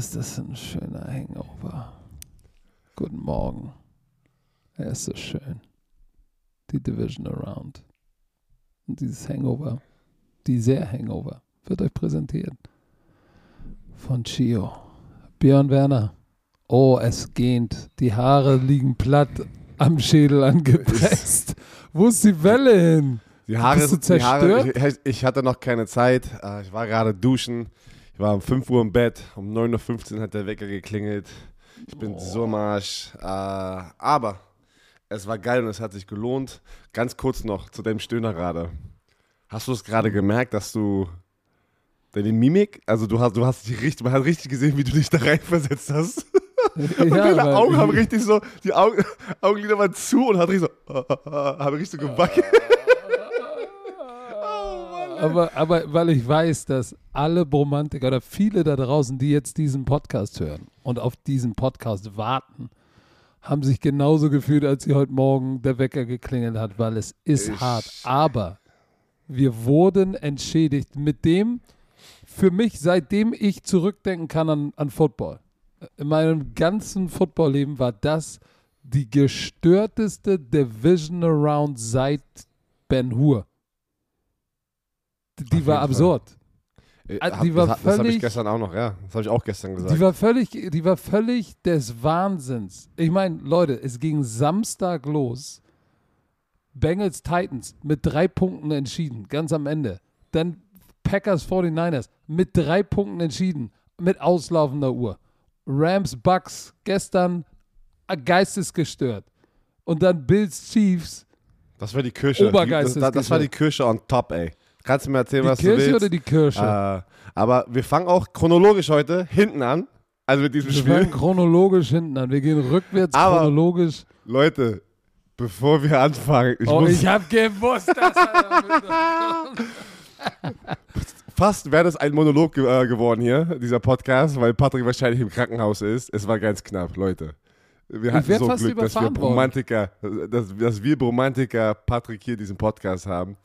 ist das ein schöner Hangover. Guten Morgen. Er ist so schön. Die Division Around. Und dieses Hangover, die sehr Hangover, wird euch präsentiert von Chio. Björn Werner. Oh, es gähnt. Die Haare liegen platt am Schädel angepresst. Wo ist die Welle hin? Die Haare, Bist du die Haare zerstört? ich, ich hatte noch keine Zeit. Äh, Ich war gerade duschen. Ich war um 5 Uhr im Bett. Um 9.15 Uhr hat der Wecker geklingelt. Ich bin so im Arsch. Äh, Aber es war geil und es hat sich gelohnt. Ganz kurz noch zu deinem Stöhner gerade. Hast du es gerade gemerkt, dass du deine Mimik, also du hast, du hast dich richtig, man hat richtig gesehen, wie du dich da reinversetzt hast. Und deine Augen haben ich- richtig so, die Augen, Augenlider waren zu und hat richtig so, haben richtig so gewackelt. Aber, aber weil ich weiß, dass alle Bromantiker oder viele da draußen, die jetzt diesen Podcast hören und auf diesen Podcast warten, haben sich genauso gefühlt, als sie heute Morgen der Wecker geklingelt hat, weil es ist Ich- hart. Aber wir wurden entschädigt mit dem, für mich, seitdem ich zurückdenken kann an, an Football. In meinem ganzen Footballleben war das die gestörteste Division Around seit Ben Hur. Die war absurd. Äh, Ah, hab- die war das, das habe ich gestern auch noch, ja. Das habe ich auch gestern gesagt. Die war völlig, die war völlig des Wahnsinns. Ich meine, Leute, es ging Samstag los. Bengals Titans mit drei Punkten entschieden, ganz am Ende. Dann Packers 49ers mit drei Punkten entschieden, mit auslaufender Uhr. Rams Bucks gestern äh, geistesgestört. Und dann Bills Chiefs. das war die Kirsche. Die, das, das war die Kirsche on top, ey. Kannst du mir erzählen, Die was du Kirche willst? oder die Kirsche? Äh, aber wir fangen auch chronologisch heute hinten an. Also mit diesem Wir Spiel. fangen chronologisch hinten an. Wir gehen rückwärts Aber- chronologisch. Leute, bevor wir anfangen, ich oh, muss ich hab gewusst, dass fast wäre das ein Monolog ge äh, geworden hier, dieser Podcast, weil Patrick wahrscheinlich im Krankenhaus ist. Es war ganz knapp, Leute. Wir hatten so fast Glück, dass wir. Bromantiker, dass, dass wir Bromantiker Patrick hier diesen Podcast haben.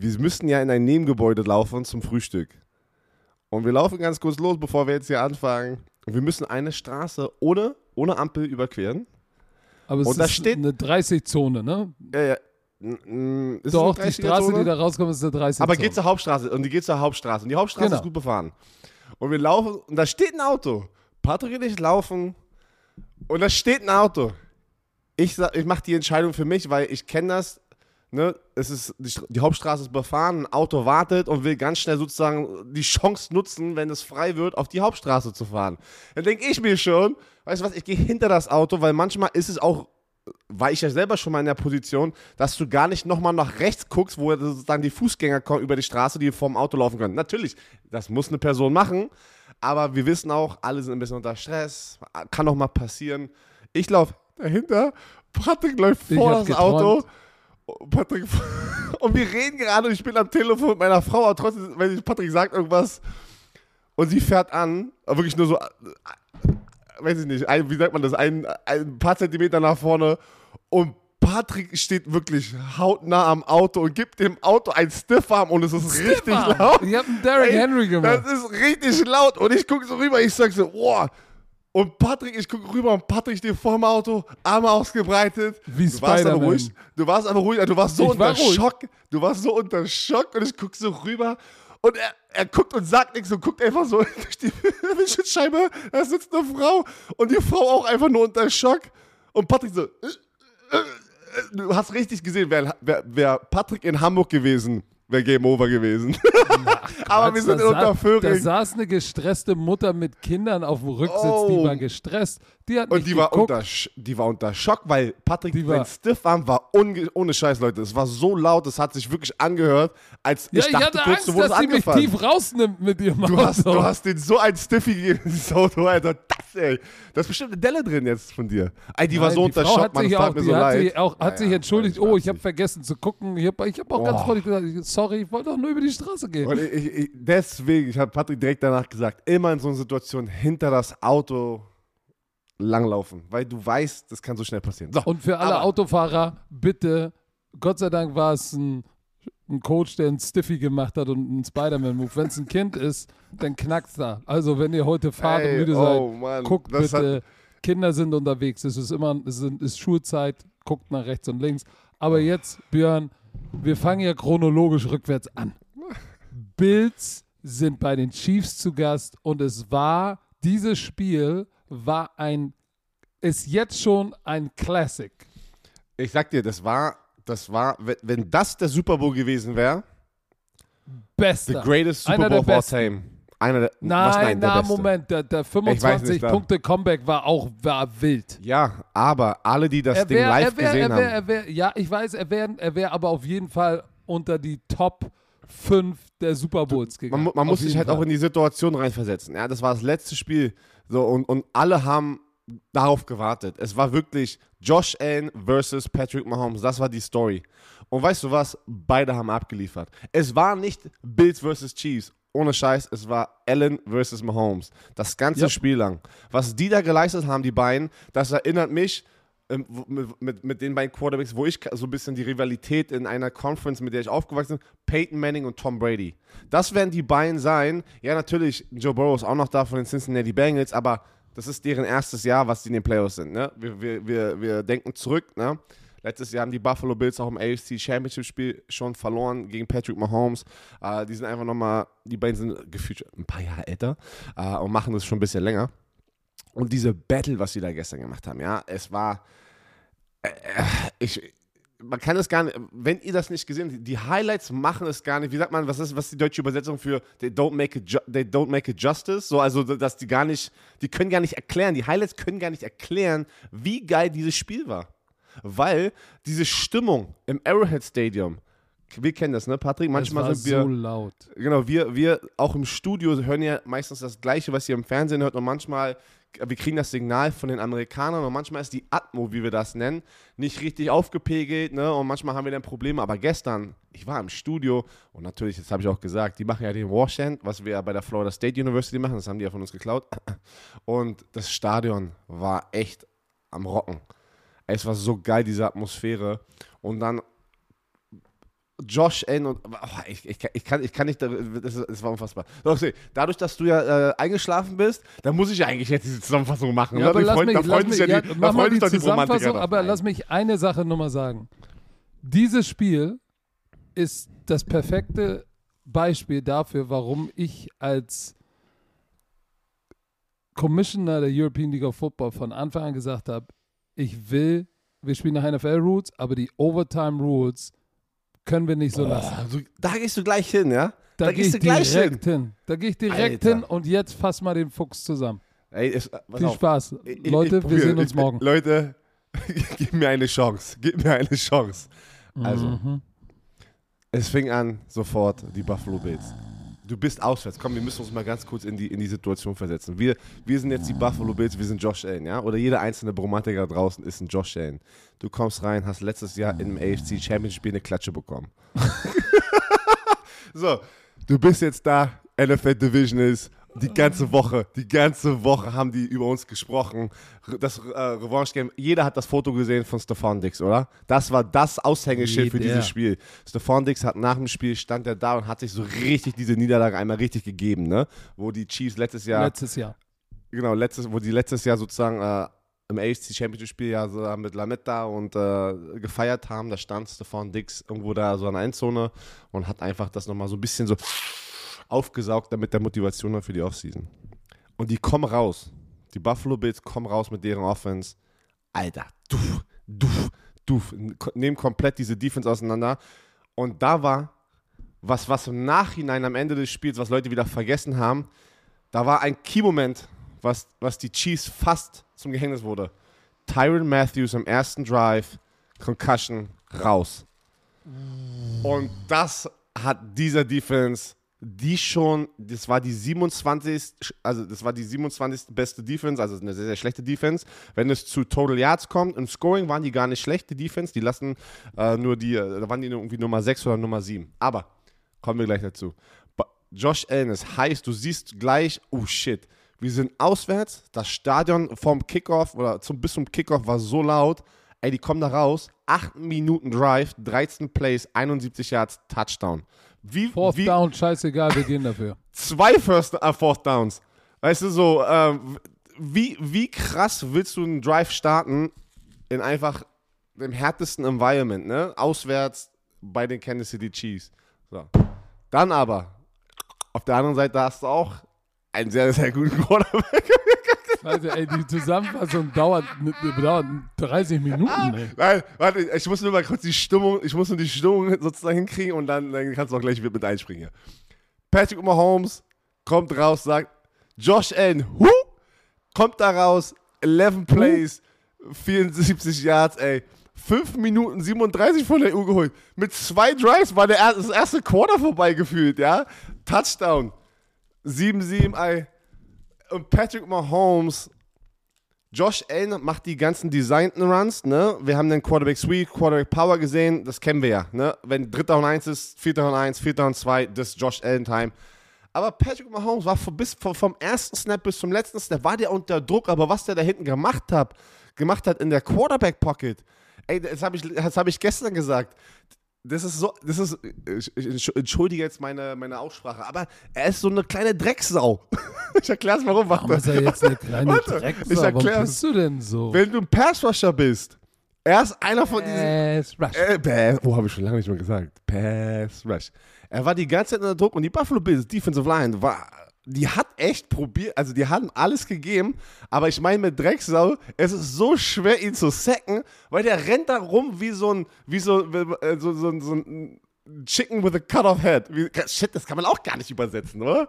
Wir müssten ja in ein Nebengebäude laufen zum Frühstück. Und wir laufen ganz kurz los, bevor wir jetzt hier anfangen. Und wir müssen eine Straße ohne, ohne Ampel überqueren. Aber es Und da ist steht- eine 30-Zone, ne? Ja, ja. N- n- Ist Doch, die Straße, 30er-Zone? die da rauskommt, ist eine 30-Zone. Aber geht zur Hauptstraße und die geht zur Hauptstraße und die Hauptstraße Genau. ist gut befahren. Und wir laufen und da steht ein Auto. Patrick und ich laufen und da steht ein Auto. Ich, sa- ich mache die Entscheidung für mich, weil ich kenne das. Ne? Es ist, die, die Hauptstraße ist befahren, ein Auto wartet und will ganz schnell sozusagen die Chance nutzen, wenn es frei wird, auf die Hauptstraße zu fahren. Dann denke ich mir schon, weißt du was, ich gehe hinter das Auto, weil manchmal ist es auch war ich ja selber schon mal in der Position, dass du gar nicht nochmal nach rechts guckst, wo dann die Fußgänger kommen über die Straße, die vorm Auto laufen können. Natürlich, das muss eine Person machen, aber wir wissen auch, alle sind ein bisschen unter Stress, kann auch mal passieren. Ich laufe dahinter, Patrick läuft vor das Auto. geträumt. Patrick, und wir reden gerade und ich bin am Telefon mit meiner Frau, aber trotzdem, wenn ich, Patrick sagt irgendwas und sie fährt an, wirklich nur so weiß ich nicht, ein, wie sagt man das, ein, ein paar Zentimeter nach vorne und Patrick steht wirklich hautnah am Auto und gibt dem Auto einen Stiffarm und es ist richtig laut. Ich hab einen Derrick Henry gemacht. Das ist richtig laut und ich gucke so rüber, ich sag so, boah. Und Patrick, ich gucke rüber und Patrick steht vor dem Auto, Arme ausgebreitet. Wie du warst aber ruhig. Du warst aber ruhig, du warst so Ich unter war. Schock. Du warst so unter Schock und ich gucke so rüber und er, er guckt und sagt nichts und guckt einfach so durch die Windschutzscheibe. Da sitzt eine Frau und die Frau auch einfach nur unter Schock. Und Patrick so, äh, äh, äh, du hast richtig gesehen, wäre wär, wär Patrick in Hamburg gewesen, wäre Game Over gewesen. aber wir sind in sa- Da Unterföhring. saß eine gestresste Mutter mit Kindern auf dem Rücksitz, Oh. die war gestresst. Die hat Und die war, geguckt. unter, die war unter Schock, weil Patrick, Die war- Stiffarm war ohne Scheiß, Leute. Es war so laut, es hat sich wirklich angehört, als Ja, ich ich, dachte hatte kurz, Angst, du dass sie mich tief rausnimmt mit ihrem Du Auto. hast, du hast den so ein Stiffy gegeben, dieses Auto, Alter. Das, ey. Da ist bestimmt eine Delle drin jetzt von dir. Ey, die war Nein, so die unter Frau Schock, hat man, sich das tat auch, mir so hat leid. sich auch hat sich Naja, entschuldigt. ich Oh, ich habe vergessen zu gucken. Ich habe ich hab auch ganz Oh. freundlich gesagt, sorry, ich wollte doch nur über die Straße gehen. Und ich, ich, ich, deswegen, ich habe Patrick direkt danach gesagt, immer in so einer Situation hinter das Auto langlaufen, weil du weißt, das kann so schnell passieren. So, Und für alle aber- Autofahrer, bitte, Gott sei Dank war es ein ein Coach, der einen Stiffy gemacht hat und einen Spider-Man-Move. Wenn es ein Kind ist, dann knackt's da. Also wenn ihr heute fahrt Ey, und müde oh seid, Mann, guckt bitte. Kinder sind unterwegs. Es ist immer, es ist Schulzeit. Guckt nach rechts und links. Aber jetzt, Björn, wir fangen ja chronologisch rückwärts an. Bills sind bei den Chiefs zu Gast und es war, dieses Spiel war ein, ist jetzt schon ein Classic. Ich sag dir, das war, das war, wenn- das der Super Bowl gewesen wäre, the Bester. greatest Super Einer Bowl of all time. Einer der, was, Nein, der na, beste. Moment, der, der weiß nicht, 25 da- Punkte Comeback war auch war wild. Ja, aber alle, die das Er Ding wär, live wär, gesehen wär, haben, wär, ja, ich weiß, er wäre er wär aber auf jeden Fall unter die Top 5 der Super Bowls gegangen. man, man muss sich halt Fall. auch in die Situation reinversetzen. Ja, das war das letzte Spiel. So, und, und alle haben darauf gewartet. Es war wirklich Josh Allen versus Patrick Mahomes. Das war die Story. Und weißt du was? Beide haben abgeliefert. Es war nicht Bills versus Chiefs. Ohne Scheiß, es war Allen versus Mahomes. Das ganze Yep. Spiel lang. Was die da geleistet haben, die beiden, das erinnert mich ähm, mit, mit, mit den beiden Quarterbacks, wo ich so ein bisschen die Rivalität in einer Conference, mit der ich aufgewachsen bin, Peyton Manning und Tom Brady. Das werden die beiden sein. Ja, natürlich, Joe Burrow ist auch noch da von den Cincinnati Bengals, aber das ist deren erstes Jahr, was die in den Playoffs sind. Ne? Wir, wir, wir, wir denken zurück. Ne? Letztes Jahr haben die Buffalo Bills auch im AFC Championship Spiel schon verloren gegen Patrick Mahomes. Äh, die sind einfach nochmal, die beiden sind gefühlt ein paar Jahre älter äh, und machen das schon ein bisschen länger. Und diese Battle, was sie da gestern gemacht haben, ja, es war, äh, ich, man kann es gar nicht, wenn ihr das nicht gesehen habt, die Highlights machen es gar nicht. Wie sagt man, was ist, was ist die deutsche Übersetzung für they don't make it, they don't make it justice? So, also, dass die gar nicht, die können gar nicht erklären, die Highlights können gar nicht erklären, wie geil dieses Spiel war. Weil diese Stimmung im Arrowhead Stadium, wir kennen das, ne, Patrick? Manchmal sind wir. so laut. Genau, wir, wir auch im Studio hören ja meistens das Gleiche, was ihr im Fernsehen hört und manchmal, wir kriegen das Signal von den Amerikanern und manchmal ist die Atmo, wie wir das nennen, nicht richtig aufgepegelt ne? und manchmal haben wir dann Probleme, aber gestern, ich war im Studio und natürlich, das habe ich auch gesagt, die machen ja den Washand, was wir ja bei der Florida State University machen, das haben die ja von uns geklaut und das Stadion war echt am Rocken. Es war so geil, diese Atmosphäre und dann Josh Allen und oh, ich, ich, kann- ich, kann, ich kann nicht, das, das war unfassbar. Dadurch, dass du ja äh, eingeschlafen bist, dann muss ich ja eigentlich jetzt diese Zusammenfassung machen. Ja, aber lass mich, da lass freuen mich, sich ja ja, die, mach mal die die. Zusammenfassung, aber lass mich eine Sache nochmal sagen. Dieses Spiel ist das perfekte Beispiel dafür, warum ich als Commissioner der European League of Football von Anfang an gesagt habe, ich will, wir spielen nach NFL Rules, aber die Overtime Rules können wir nicht so lassen. Oh, du, da gehst du gleich hin, ja? Da, da gehe gehst ich du gleich direkt hin. Da gehe ich direkt Alter. hin und jetzt fass mal den Fuchs zusammen. Ey, es, Viel auf. Spaß. Ich- ich- Leute, ich wir probier. sehen uns ich, morgen. Leute, gib mir eine Chance. Gib mir eine Chance. Also, Mhm. es fing an sofort, die Buffalo Bills. Du bist auswärts. Komm, wir müssen uns mal ganz kurz in die, in die Situation versetzen. Wir, wir sind jetzt die Buffalo Bills, wir sind Josh Allen, ja? Oder jeder einzelne Bromantiker draußen ist ein Josh Allen. Du kommst rein, hast letztes Jahr im AFC Championship Spiel eine Klatsche bekommen. so, du bist jetzt da, NFL Division ist, die ganze Woche, die ganze Woche haben die über uns gesprochen. Das äh, Revanche-Game, jeder hat das Foto gesehen von Stefan Dix, oder? Das war das Aushängeschild für Jeder. dieses Spiel. Stefan Dix hat nach dem Spiel, stand er da und hat sich so richtig diese Niederlage einmal richtig gegeben, ne? Wo die Chiefs letztes Jahr Letztes Jahr. genau, letztes, wo die letztes Jahr sozusagen äh, im AFC Championship Spiel ja so mit Lametta und äh, gefeiert haben, da stand Stefan Dix irgendwo da so an der Endzone und hat einfach das nochmal so ein bisschen so aufgesaugt, damit der Motivation für die Offseason. Und die kommen raus. Die Buffalo Bills kommen raus mit deren Offense. Alter, duff, duff, duff. Nehmen komplett diese Defense auseinander. Und da war was, was im Nachhinein am Ende des Spiels, was Leute wieder vergessen haben, da war ein Key-Moment, was, was die Chiefs fast zum Gehängnis wurde. Tyron Matthews im ersten Drive, Concussion, raus. Und das hat dieser Defense, die schon, das war die 27, also das war die 27. beste Defense, also eine sehr, sehr schlechte Defense. Wenn es zu Total Yards kommt, im Scoring waren die gar nicht schlecht, die Defense, die lassen äh, nur die, äh, da waren die irgendwie Nummer 6 oder Nummer 7. Aber, kommen wir gleich dazu. Josh Allen ist heiß, du siehst gleich, oh shit, wir sind auswärts, das Stadion vom Kickoff oder zum, bis zum Kickoff war so laut, Ey, die kommen da raus, 8 Minuten Drive, 13 Plays, 71 Yards, Touchdown. Wie, Fourth wie Down, scheißegal, wir gehen dafür. zwei First, äh, Fourth Downs. Weißt du, so, ähm, wie, wie krass willst du einen Drive starten in einfach dem härtesten Environment, ne? Auswärts bei den Kansas City Chiefs. So. Dann aber, auf der anderen Seite hast du auch einen sehr, sehr guten Quarterback. Scheiße, ey, die Zusammenfassung dauert, dauert 30 Minuten, ey. Nein, warte, ich muss nur mal kurz die Stimmung, ich muss nur die Stimmung sozusagen hinkriegen und dann, dann kannst du auch gleich mit einspringen hier. Patrick Mahomes kommt raus, sagt, Josh Allen, hu, kommt da raus, 11 Plays, 74 Yards, ey. 5 Minuten 37 von der Uhr geholt. Mit zwei Drives war der er das erste Quarter vorbeigefühlt, ja. Touchdown. 7-7, ey. Und Patrick Mahomes Josh Allen macht die ganzen designten Runs, ne? Wir haben den Quarterback Sweep, Quarterback Power gesehen, das kennen wir ja, ne? Wenn dritter und eins ist, vierter und eins, vierter und zwei, das ist Josh Allen Time. Aber Patrick Mahomes war vom, bis, vom, ersten Snap bis zum letzten Snap, war der unter Druck, aber was der da hinten gemacht hat, gemacht hat in der Quarterback Pocket, ey, das habe ich, hab ich gestern gesagt. Das ist so, das ist, ich, entschuldige jetzt meine, meine Aussprache, aber er ist so eine kleine Drecksau. ich erkläre es warum. Warum ist er jetzt eine kleine Warte, Drecksau? ich Warum erklär's. bist du denn so? Wenn du ein Passrusher bist, er ist einer von diesen. Pass Rush. Äh, Pass, oh, habe ich schon lange nicht mehr gesagt. Pass Rush. Er war die ganze Zeit unter Druck und die Buffalo Bills Defensive Line war, die hat echt probiert, also die haben alles gegeben, aber ich meine mit Drecksau, es ist so schwer ihn zu sacken, weil der rennt da rum wie so ein, wie so, äh, so, so, so ein Chicken with a cut off head. Wie, shit, das kann man auch gar nicht übersetzen, oder?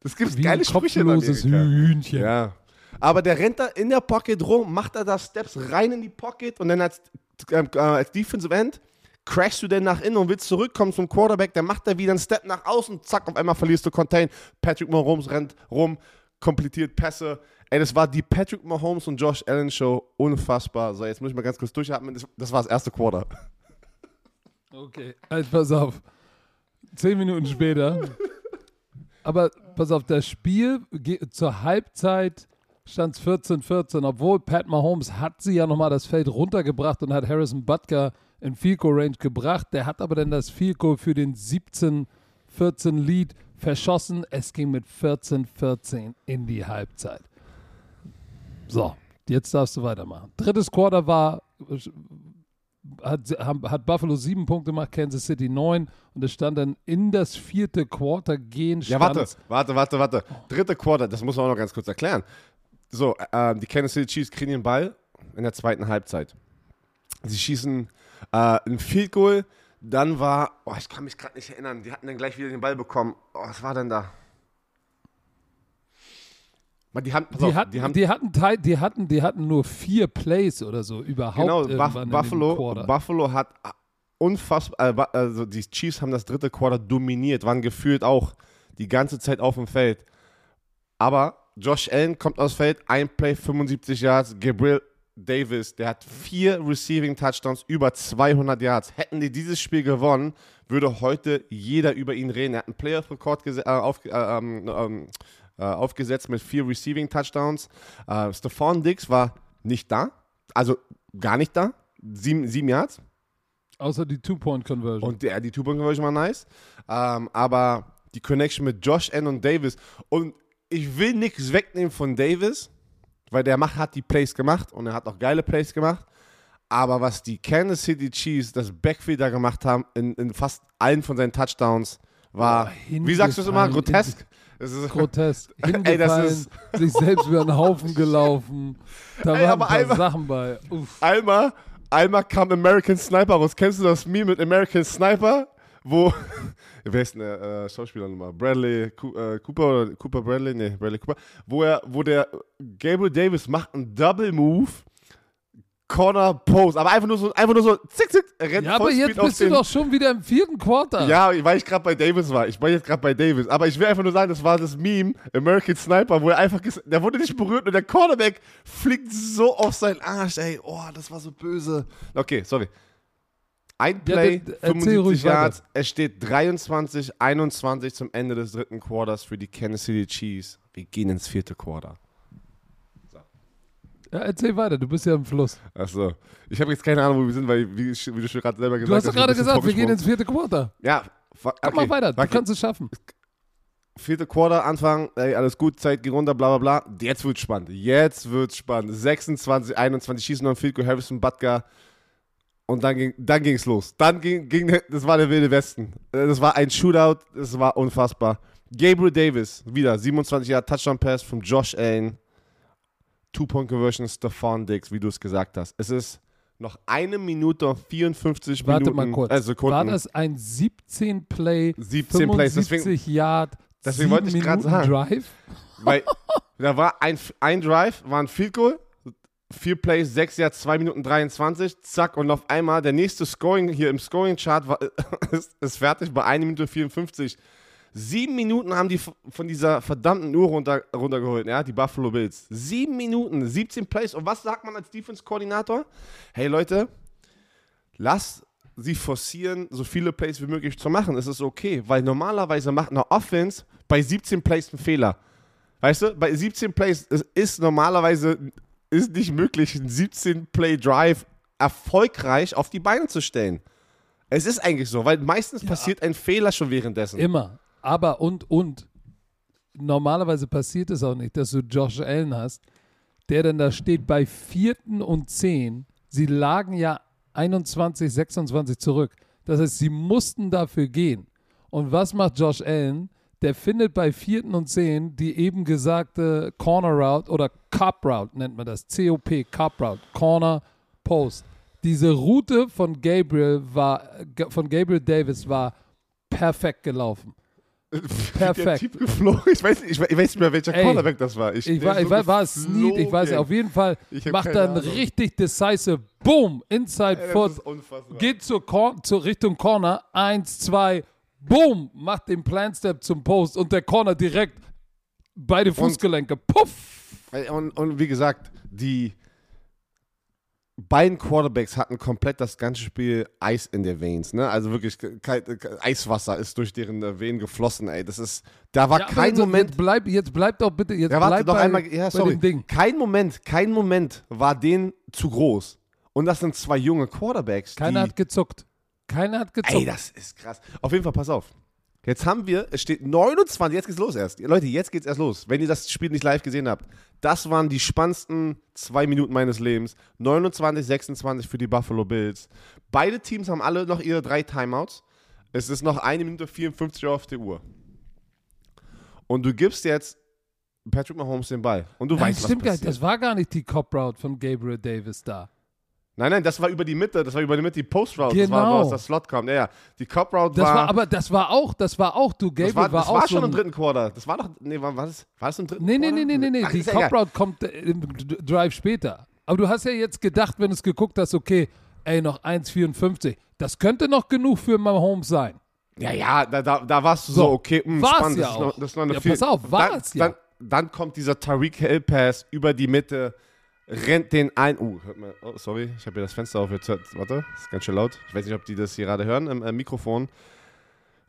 Das gibt Wie geile ein Sprüche in kopfloses Amerika. Hühnchen. Ja. Aber der rennt da in der Pocket rum, macht da da Steps rein in die Pocket und dann als, ähm, äh, als Defensive End crashst du dann nach innen und willst zurückkommen zum Quarterback, dann macht er wieder einen Step nach außen, zack, auf einmal verlierst du Contain. Patrick Mahomes rennt rum, komplettiert Pässe. Ey, das war die Patrick Mahomes und Josh Allen Show. Unfassbar. So, jetzt muss ich mal ganz kurz durchatmen. Das, das war das erste Quarter. Okay, also pass auf. Zehn Minuten später. Aber pass auf, das Spiel zur Halbzeit stand es 14-14, obwohl Pat Mahomes hat sie ja nochmal das Feld runtergebracht und hat Harrison Butker in Field Goal Range gebracht. Der hat aber dann das Goal für den 17-14 Lead verschossen. Es ging mit 14-14 in die Halbzeit. So, jetzt darfst du weitermachen. Drittes Quarter war hat, hat Buffalo sieben Punkte gemacht, Kansas City neun und es stand dann in das vierte Quarter gehen. Ja, warte, warte, warte, warte. Dritte Quarter, das muss man auch noch ganz kurz erklären. So, äh, die Kansas City Chiefs kriegen den Ball in der zweiten Halbzeit. Sie schießen äh, ein Field Goal. Dann war, oh, ich kann mich gerade nicht erinnern, die hatten dann gleich wieder den Ball bekommen. Oh, was war denn da? Die, haben, Die auf, hatten, die haben die, hatten, die, hatten, die hatten nur vier Plays oder so überhaupt genau, Buff Buffalo. Buffalo hat unfassbar, äh, also die Chiefs haben das dritte Quarter dominiert, waren gefühlt auch die ganze Zeit auf dem Feld. Aber Josh Allen kommt aufs Feld, ein Play, 75 Yards, Gabriel Davis, der hat vier Receiving Touchdowns, über 200 Yards. Hätten die dieses Spiel gewonnen, würde heute jeder über ihn reden. Er hat einen Playoff-Rekord äh, auf, äh, ähm, ähm, äh, aufgesetzt mit vier Receiving Touchdowns. Äh, Stephon Diggs war nicht da, also gar nicht da. Sieben, sieben Yards. Außer die Two-Point-Conversion. Und der, die Two-Point-Conversion war nice. Ähm, aber die Connection mit Josh Allen und Davis. Und ich will nichts wegnehmen von Davis, weil der macht, hat die Plays gemacht und er hat auch geile Plays gemacht. Aber was die Kansas City Chiefs, das Backfield da gemacht haben, in, in fast allen von seinen Touchdowns, war, Boah, wie sagst du es immer, grotesk. Es ist, Grotesk. Ey, das ist- sich selbst über den Haufen gelaufen. Da Ey, waren ein paar einmal- Sachen bei. Uff. Einmal, einmal kam American Sniper raus. Kennst du das Meme mit American Sniper? Wo, wer ist denn der äh, Schauspieler nochmal? Bradley Cu- äh, Cooper oder Cooper Bradley? Nee, Bradley Cooper. Wo, er, wo der Gabriel Davis macht einen Double Move, Corner Post, aber einfach nur so, einfach nur so, zick, zick, er rennt Ja, aber jetzt bist du doch schon wieder im vierten Quarter. Ja, weil ich gerade bei Davis war. Ich war jetzt gerade bei Davis. Aber ich will einfach nur sagen, das war das Meme, American Sniper, wo er einfach, der wurde nicht berührt und der Cornerback fliegt so auf seinen Arsch, ey. Oh, das war so böse. Okay, sorry. Ein Ja, Play, d- d- erzähl 75 ruhig weiter. Yards. Es steht 23, 21 zum Ende des dritten Quarters für die Kansas City Chiefs. Wir gehen ins vierte Quarter. Ja, erzähl weiter, du bist ja im Fluss. Achso. Ich habe jetzt keine Ahnung, wo wir sind, weil, wie, wie du schon gerade selber gesagt Du hast doch ein gerade gesagt, wir gehen ins vierte Quarter. Ja, fa- Komm okay. mal weiter, du Okay. kannst es schaffen. Vierte Quarter, Anfang, ey, alles gut, Zeit ging runter, bla bla bla. Jetzt wird's spannend. Jetzt wird's spannend. 26, 21, schießen noch ein Field Goal, Harrison Butker. Und dann ging dann ging's los. Dann ging, ging, das war der wilde Westen. Äh, Das war ein Shootout, das war unfassbar. Gabriel Davis, wieder 27 Jahre Touchdown Pass von Josh Allen. Two-Point-Conversion, Stephon Diggs, wie du es gesagt hast. Es ist noch eine Minute und 54 Warte Minuten. mal kurz. Äh, Sekunden. War das ein 17 Play, 17 Plays, 75 deswegen- Yard, deswegen wollte ich Minuten sagen. Drive? Weil da war ein, ein Drive, war ein Field Goal, vier Plays, sechs Yards, zwei Minuten 23, zack, und auf einmal der nächste Scoring hier im Scoring-Chart ist, ist fertig bei 1 Minute 54. Sieben Minuten haben die von dieser verdammten Uhr runter, runtergeholt, ja, die Buffalo Bills. Sieben Minuten, 17 Plays. Und was sagt man als Defense-Koordinator? Hey Leute, lasst sie forcieren, so viele Plays wie möglich zu machen. Es ist okay, weil normalerweise macht eine Offense bei 17 Plays einen Fehler. Weißt du, bei 17 Plays ist normalerweise ist nicht möglich, einen 17-Play-Drive erfolgreich auf die Beine zu stellen. Es ist eigentlich so, weil meistens passiert ein Fehler schon währenddessen. Immer. Aber und, und. Normalerweise passiert es auch nicht, dass du Josh Allen hast, der dann da steht bei vierten und zehn. Sie lagen ja 21, 26 zurück. Das heißt, sie mussten dafür gehen. Und was macht Josh Allen? Der findet bei vierten und zehn die eben gesagte Corner Route oder Cop Route nennt man das. COP, Cop Route, Corner Post. Diese Route von Gabriel war, von Gabriel Davis war perfekt gelaufen. Der Perfekt. Typ geflogen. Ich weiß, nicht- ich, weiß- ich weiß nicht mehr, welcher Ey, Cornerback das war. Ich, der war, ich so war, war es Snead, ich weiß nicht, auf jeden Fall Ich macht Ahnung. richtig decisive Boom, Inside Ey, Foot, geht zur, Cor zur Richtung Corner, eins, zwei, Boom, macht den Plan Step zum Post und der Corner direkt beide Fußgelenke, puff. Und, und wie gesagt, die beiden Quarterbacks hatten komplett das ganze Spiel Eis in der Veins, ne? Also wirklich kalt, Eiswasser ist durch deren äh, Venen geflossen, ey. Das ist, da war Ja, kein Moment, Jetzt bleib, jetzt bleib doch bitte, jetzt ja, warte bleib doch bei, einmal, ja, sorry, kein Moment, kein Moment war denen zu groß. Und das sind zwei junge Quarterbacks, Keiner hat gezuckt. Keiner hat gezuckt. ey, das ist krass. Auf jeden Fall, pass auf. Jetzt haben wir, es steht 29, jetzt geht's los erst. Leute, jetzt geht's erst los. Wenn ihr das Spiel nicht live gesehen habt, das waren die spannendsten zwei Minuten meines Lebens. 29, 26 für die Buffalo Bills. Beide Teams haben alle noch ihre drei Timeouts. Es ist noch eine Minute 54 auf der Uhr. Und du gibst jetzt Patrick Mahomes den Ball. Und du Nein, weißt, was stimmt gar passiert. nicht. Das war gar nicht die Cop Route von Gabriel Davis da. Nein, nein, das war über die Mitte, das war über die Mitte, die Post Route, das war, Genau. aus der Slot kommt. Ja, ja. Die Cop Route Das war, war, aber das war auch, das war auch, du, Gabriel das war, das war so schon ein, im dritten Quarter. Das war doch, nee, war, war, das, war das im dritten Nee, nee, Quarter? nee, nee, nee, nee. Ach, Die Cop. Route kommt äh, im D- Drive später. Aber du hast ja jetzt gedacht, wenn du es geguckt hast, okay, ey, noch 1,54. Das könnte noch genug für Mahomes sein. Ja, ja, da, da, da warst du so, So, okay, mh, war's spannend, ja das, ist noch, auch. das ist noch eine Ja, viel- pass auf, dann, war's ja. Dann, dann kommt dieser Tariq Hill Pass über die Mitte, rennt den ein. Oh, hört mal, oh, sorry, ich habe hier das Fenster auf. Jetzt, hört- warte, ist ganz schön laut. Ich weiß nicht, ob die das hier gerade hören im äh, Mikrofon.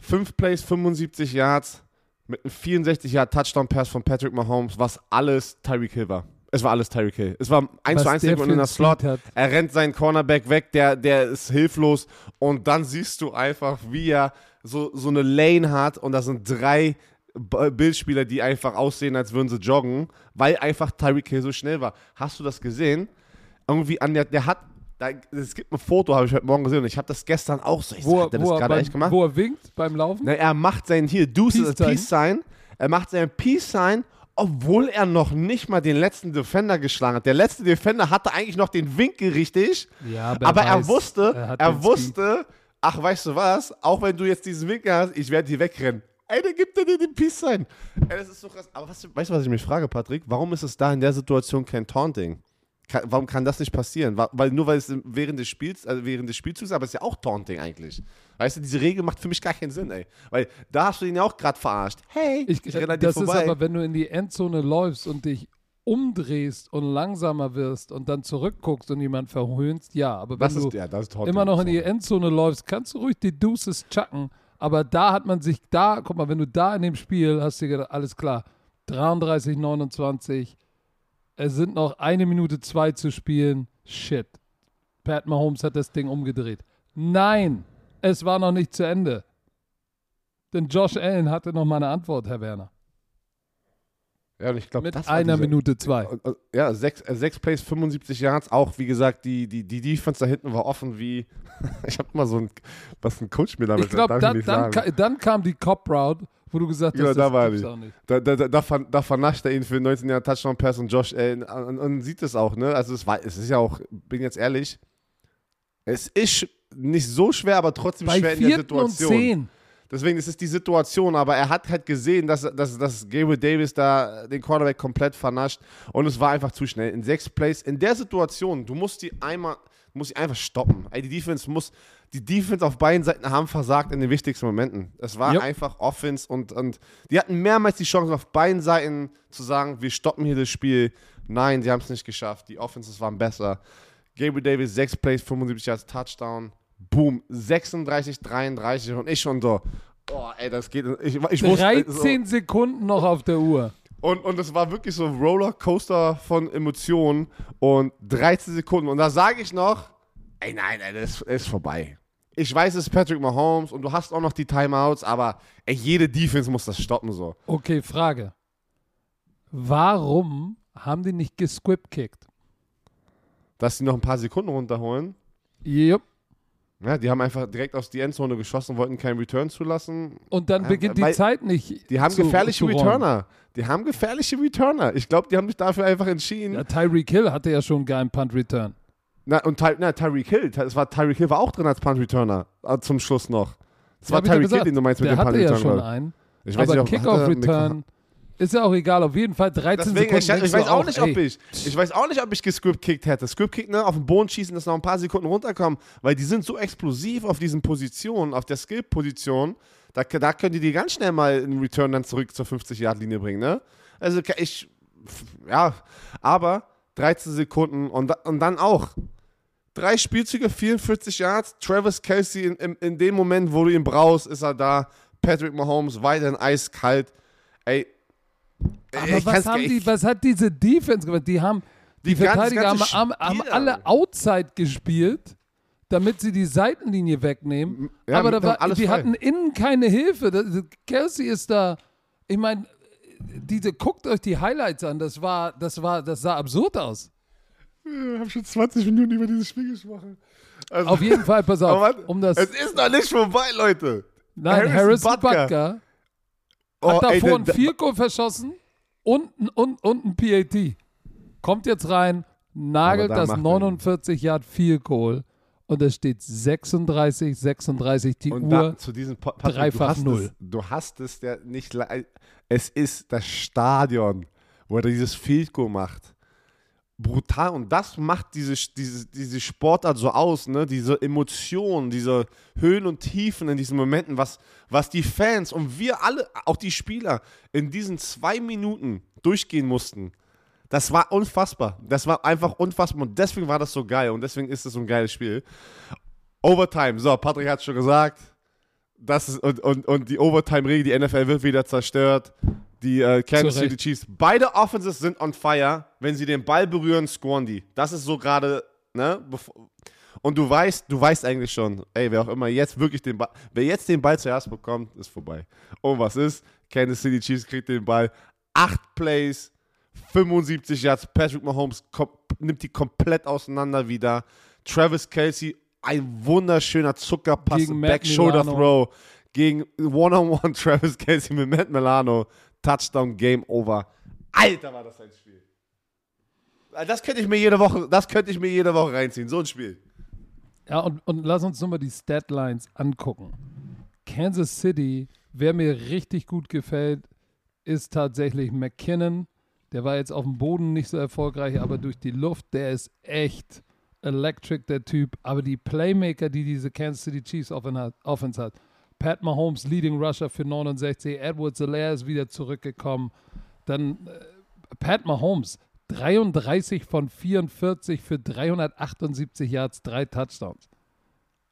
Fünf Plays, 75 Yards mit einem 64 Yard Touchdown Pass von Patrick Mahomes, was alles Tyreek Hill war. Es war alles Tyreek Hill. Es war 1 Was zu 1 der und für in der Slot. Hat. Er rennt seinen Cornerback weg, der, der ist hilflos. Und dann siehst du einfach, wie er so, so eine Lane hat. Und da sind drei Bildspieler, die einfach aussehen, als würden sie joggen, weil einfach Tyreek Hill so schnell war. Hast du das gesehen? Irgendwie an der, der hat, da, es gibt ein Foto, habe ich heute Morgen gesehen. Und ich habe das gestern auch so. Ich Wo, sag, hat er das er gerade echt gemacht? wo er winkt beim Laufen. Na, er macht sein hier, Deuce Peace ist Peace Sign. Er macht sein Peace Sign, obwohl er noch nicht mal den letzten Defender geschlagen hat. Der letzte Defender hatte eigentlich noch den Winkel richtig, Ja, aber er weiß, wusste, er hat er, Speed. wusste, ach, weißt du was, auch wenn du jetzt diesen Winkel hast, ich werde dir wegrennen. Ey, dann gibt er dir den Peace Sign. Ey, das ist so krass. Aber was, weißt du, was ich mich frage, Patrick? Warum ist es da in der Situation kein Taunting? Kann, warum kann das nicht passieren? Weil nur weil es während des Spiels, also während des Spielzugs, aber es ist ja auch Taunting eigentlich. Weißt du, diese Regel macht für mich gar keinen Sinn, ey. Weil da hast du ihn ja auch gerade verarscht. Hey, Ich, ich renne das ist vorbei. aber, wenn du in die Endzone läufst und dich umdrehst und langsamer wirst und dann zurückguckst und jemand verhöhnst, ja. Aber wenn das du ist, ja, ist immer noch in die Endzone läufst, kannst du ruhig die Deuces chucken. Aber da hat man sich da, guck mal, wenn du da in dem Spiel hast du gedacht, alles klar, 33, 29, Es sind noch eine Minute zwei zu spielen. Shit. Pat Mahomes hat das Ding umgedreht. Nein, es war noch nicht zu Ende. Denn Josh Allen hatte noch mal eine Antwort, Herr Werner. Ja, und ich glaube, mit einer diese, Minute zwei. Äh, äh, ja, sechs, äh, sechs Plays, 75 Yards. Auch, wie gesagt, die, die, die Defense da hinten war offen wie. ich habe mal so ein, was ein Coach mir damit Ich glaube, dann, ich dann, dann, kam die Cop Route, wo du gesagt hast, ja, da war ich. auch nicht. Da, da, da, da, da vernascht er ihn für 19 Jahre Touchdown Pass und Josh Allen äh, und, und, sieht es auch, ne? Also, es, war, es ist ja auch, bin jetzt ehrlich, es ist nicht so schwer, aber trotzdem Bei schwer in der Situation. Und 10 Deswegen ist es die Situation, aber er hat halt gesehen, dass, dass, dass Gabriel Davis da den Quarterback komplett vernascht und es war einfach zu schnell. In sechs Plays, in der Situation, du musst die einmal, musst die einfach stoppen. Die Defense muss, die Defense auf beiden Seiten haben versagt in den wichtigsten Momenten. Es war Yep. einfach Offense und, und die hatten mehrmals die Chance auf beiden Seiten zu sagen, wir stoppen hier das Spiel. Nein, sie haben es nicht geschafft. Die Offenses waren besser. Gabriel Davis, 6 Plays, 75 Yards, Touchdown. Boom, 36, 33 und ich schon so. Oh, ey, das geht. Ich, ich wusste, 13 Sekunden noch auf der Uhr. so, und, und es war wirklich so ein Rollercoaster von Emotionen und 13 Sekunden. Und da sage ich noch, ey, nein, ey, das ist vorbei. Ich weiß, es ist Patrick Mahomes und du hast auch noch die Timeouts, aber ey, jede Defense muss das stoppen so. Okay, Frage. Warum haben die nicht gesquip-kickt? Dass sie noch ein paar Sekunden runterholen. Yep. Ja, die haben einfach direkt aus die Endzone geschossen, wollten keinen Return zulassen. Und dann Ja, beginnt die Zeit nicht. Die haben zu, gefährliche zu. Returner. Die haben gefährliche Returner. Ich glaube, die haben sich dafür einfach entschieden. Ja, Tyreek Hill hatte ja schon einen geilen Punt-Return. Na, und Ty, na, Tyreek Hill, es war Tyreek Hill war auch drin als Punt Returner äh, zum Schluss noch. Das Ja, war Tyreek Hill, den du meinst mit Der dem Punt hatte ja Return. schon einen. ich. Ich Aber er Kickoff-Return ist ja auch egal. Auf jeden Fall 13 Deswegen, ich, Sekunden. ich denkst weiß auch nicht, ob ich, ich weiß auch nicht, ob ich gescript-kickt hätte. Script-kick, ne, auf den Boden schießen, dass noch ein paar Sekunden runterkommen, weil die sind so explosiv auf diesen Positionen, auf der Skill-Position, da, da können die die ganz schnell mal einen Return dann zurück zur 50-Yard-Linie bringen, ne? Also ich, ja, aber 13 Sekunden und, und dann auch drei Spielzüge, 44 Yards, Travis Kelsey in, in, in dem Moment, wo du ihn brauchst, ist er da, Patrick Mahomes weiterhin eiskalt, ey, Aber ich was, haben die, ich- was hat diese Defense gemacht? Die haben, die, Die Verteidiger haben, ganze haben, haben alle Outside gespielt, damit sie die Seitenlinie wegnehmen. Ja, Aber da war, alles die frei. hatten innen keine Hilfe. Das, Kelsey ist da, ich meine, diese, guckt euch die Highlights an. Das war, das war, das sah absurd aus. Wir haben schon 20 Minuten über dieses Spiel gesprochen. Also, Auf jeden Fall, pass auf, warte, um das. es ist noch nicht vorbei, Leute. Nein, Harrison Harrison Butker. Butker, Oh, hat ey, davor ein der- Field Goal verschossen und, ein- und, und ein PAT. Kommt jetzt rein, nagelt da das macht er ihn. 49 Yard Field Goal und es steht 36, 36 die Und Uhr. da, zu diesem Po- Patrick, dreifach du null. Es, du hast es ja nicht. Es ist das Stadion, wo er dieses Field Goal macht. Brutal. Und das macht diese, diese, diese Sportart so aus, ne? Diese Emotionen, diese Höhen und Tiefen in diesen Momenten, was, was die Fans und wir alle, auch die Spieler, in diesen zwei Minuten durchgehen mussten. Das war unfassbar. Das war einfach unfassbar. Und deswegen war das so geil. Und deswegen ist es so ein geiles Spiel. Overtime. So, Patrick hat es schon gesagt. Das ist, und, und, und die Overtime-Regel, die NFL wird wieder zerstört. Die äh, Kansas City. Chiefs. Beide Offenses sind on fire. Wenn sie den Ball berühren, scoren die. Das ist so gerade, ne? Und du weißt, du weißt eigentlich schon, ey, wer auch immer jetzt wirklich den Ball, wer jetzt den Ball zuerst bekommt, ist vorbei. Und was ist? Kansas City Chiefs kriegt den Ball. Acht Plays, 75 Yards. Patrick Mahomes nimmt die komplett auseinander wieder. Travis Kelsey, ein wunderschöner Zuckerpass, Back Shoulder. Throw gegen One-on-One Travis Kelsey mit Matt Milano. Touchdown, Game Over. Alter, war das ein Spiel. Das könnte ich mir jede Woche, das könnte ich mir jede Woche reinziehen. So ein Spiel. Ja, und, und lass uns nur mal die Statlines angucken. Kansas City, wer mir richtig gut gefällt, ist tatsächlich McKinnon. Der war jetzt auf dem Boden nicht so erfolgreich, aber durch die Luft, der ist echt electric, der Typ. Aber die Playmaker, die diese Kansas City Chiefs Offense hat, Pat Mahomes, Leading Rusher für 69, Edward Solaire ist wieder zurückgekommen. Dann äh, Pat Mahomes, 33 von 44 für 378 Yards, drei Touchdowns.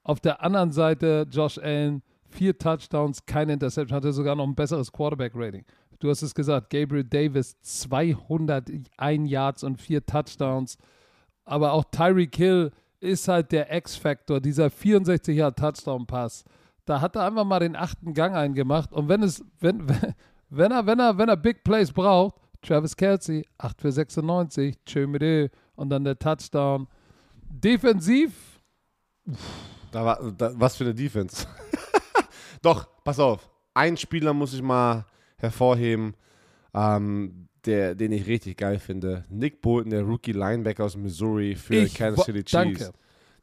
Auf der anderen Seite Josh Allen, vier Touchdowns, keine Interception, hatte sogar noch ein besseres Quarterback-Rating. Du hast es gesagt, Gabriel Davis 201 Yards und vier Touchdowns. Aber auch Tyreek Hill ist halt der X-Factor, dieser 64 Yard Touchdown-Pass. Da hat er einfach mal den achten Gang eingemacht. Und wenn es, wenn, wenn er, wenn er, wenn er Big Plays braucht, Travis Kelsey, 8 für 96, tschö mit dir. und dann der Touchdown. Defensiv. Da war, da, was für eine Defense. Doch, pass auf. Ein Spieler muss ich mal hervorheben, ähm, der, den ich richtig geil finde. Nick Bolton, der Rookie Linebacker aus Missouri für Ich Kansas City Chiefs. danke.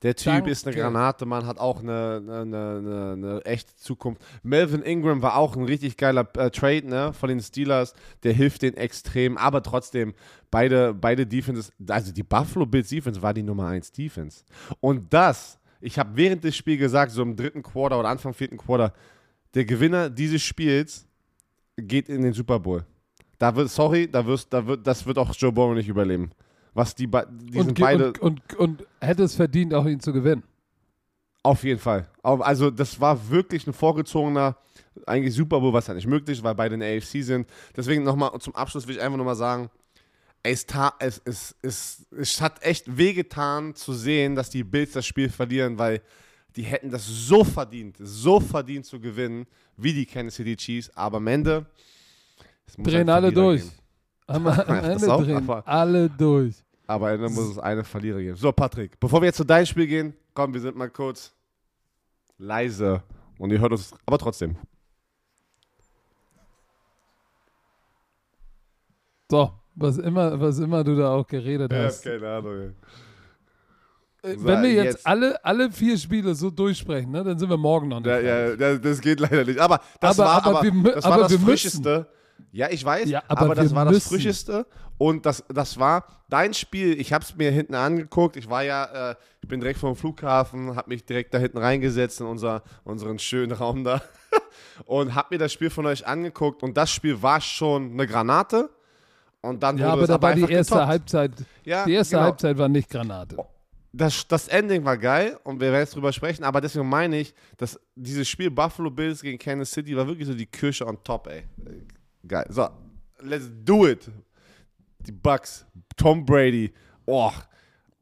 Der Typ Danke. ist eine Granate, man hat auch eine, eine, eine, eine echte Zukunft. Melvin Ingram war auch ein richtig geiler äh, Trade ne, von den Steelers. Der hilft denen extrem, aber trotzdem, beide, beide Defenses, also die Buffalo Bills Defense war die Nummer 1 Defense. Und das, ich habe während des Spiels gesagt, so im dritten Quarter oder Anfang vierten Quarter, der Gewinner dieses Spiels geht in den Super Bowl. Da wird, sorry, da wirst, da wird, das wird auch Joe Burrow nicht überleben. Was die, be- die Und, beide. und, und, und hätte es verdient, auch ihn zu gewinnen. Auf jeden Fall. Also das war wirklich ein vorgezogener, eigentlich Super Bowl, was ja nicht möglich weil beide in der AFC sind. Deswegen nochmal zum Abschluss will ich einfach nochmal sagen, es, es, es, es, es hat echt wehgetan zu sehen, dass die Bills das Spiel verlieren, weil die hätten das so verdient, so verdient zu gewinnen, wie die Kansas City Chiefs. Aber am Ende Drehen alle durch. Am, am Ende drehen alle durch. Aber Ende muss es eine Verlierer geben. So, Patrick, bevor wir jetzt zu deinem Spiel gehen, komm, wir sind mal kurz leise und ihr hört uns, aber trotzdem. So, was immer, was immer du da auch geredet hast. keine Ahnung. Äh, Wenn wir jetzt, jetzt- Alle, alle vier Spiele so durchsprechen, ne, dann sind wir morgen noch nicht. Ja, ja, ja, das geht leider nicht. Aber das Aber- war, aber aber, wir das, aber war das wir müssen. Frischeste. Ja, ich weiß, Ja, aber, aber das war das müssen. Frischeste. Und das, das war dein Spiel. Ich habe es mir hinten angeguckt. Ich war ja, äh, ich bin direkt vom Flughafen, habe mich direkt da hinten reingesetzt in unser, unseren schönen Raum da und habe mir das Spiel von euch angeguckt. Und das Spiel war schon eine Granate. Und dann Ja, wurde aber es da war die erste getoppt. Halbzeit. Ja, Die erste genau. Halbzeit war nicht Granate. das, das Ending war geil und wir werden jetzt drüber sprechen, aber deswegen meine ich, dass dieses Spiel Buffalo Bills gegen Kansas City war wirklich so die Kirsche on top, ey. Geil. So, let's do it. Die Bucks, Tom Brady, oh,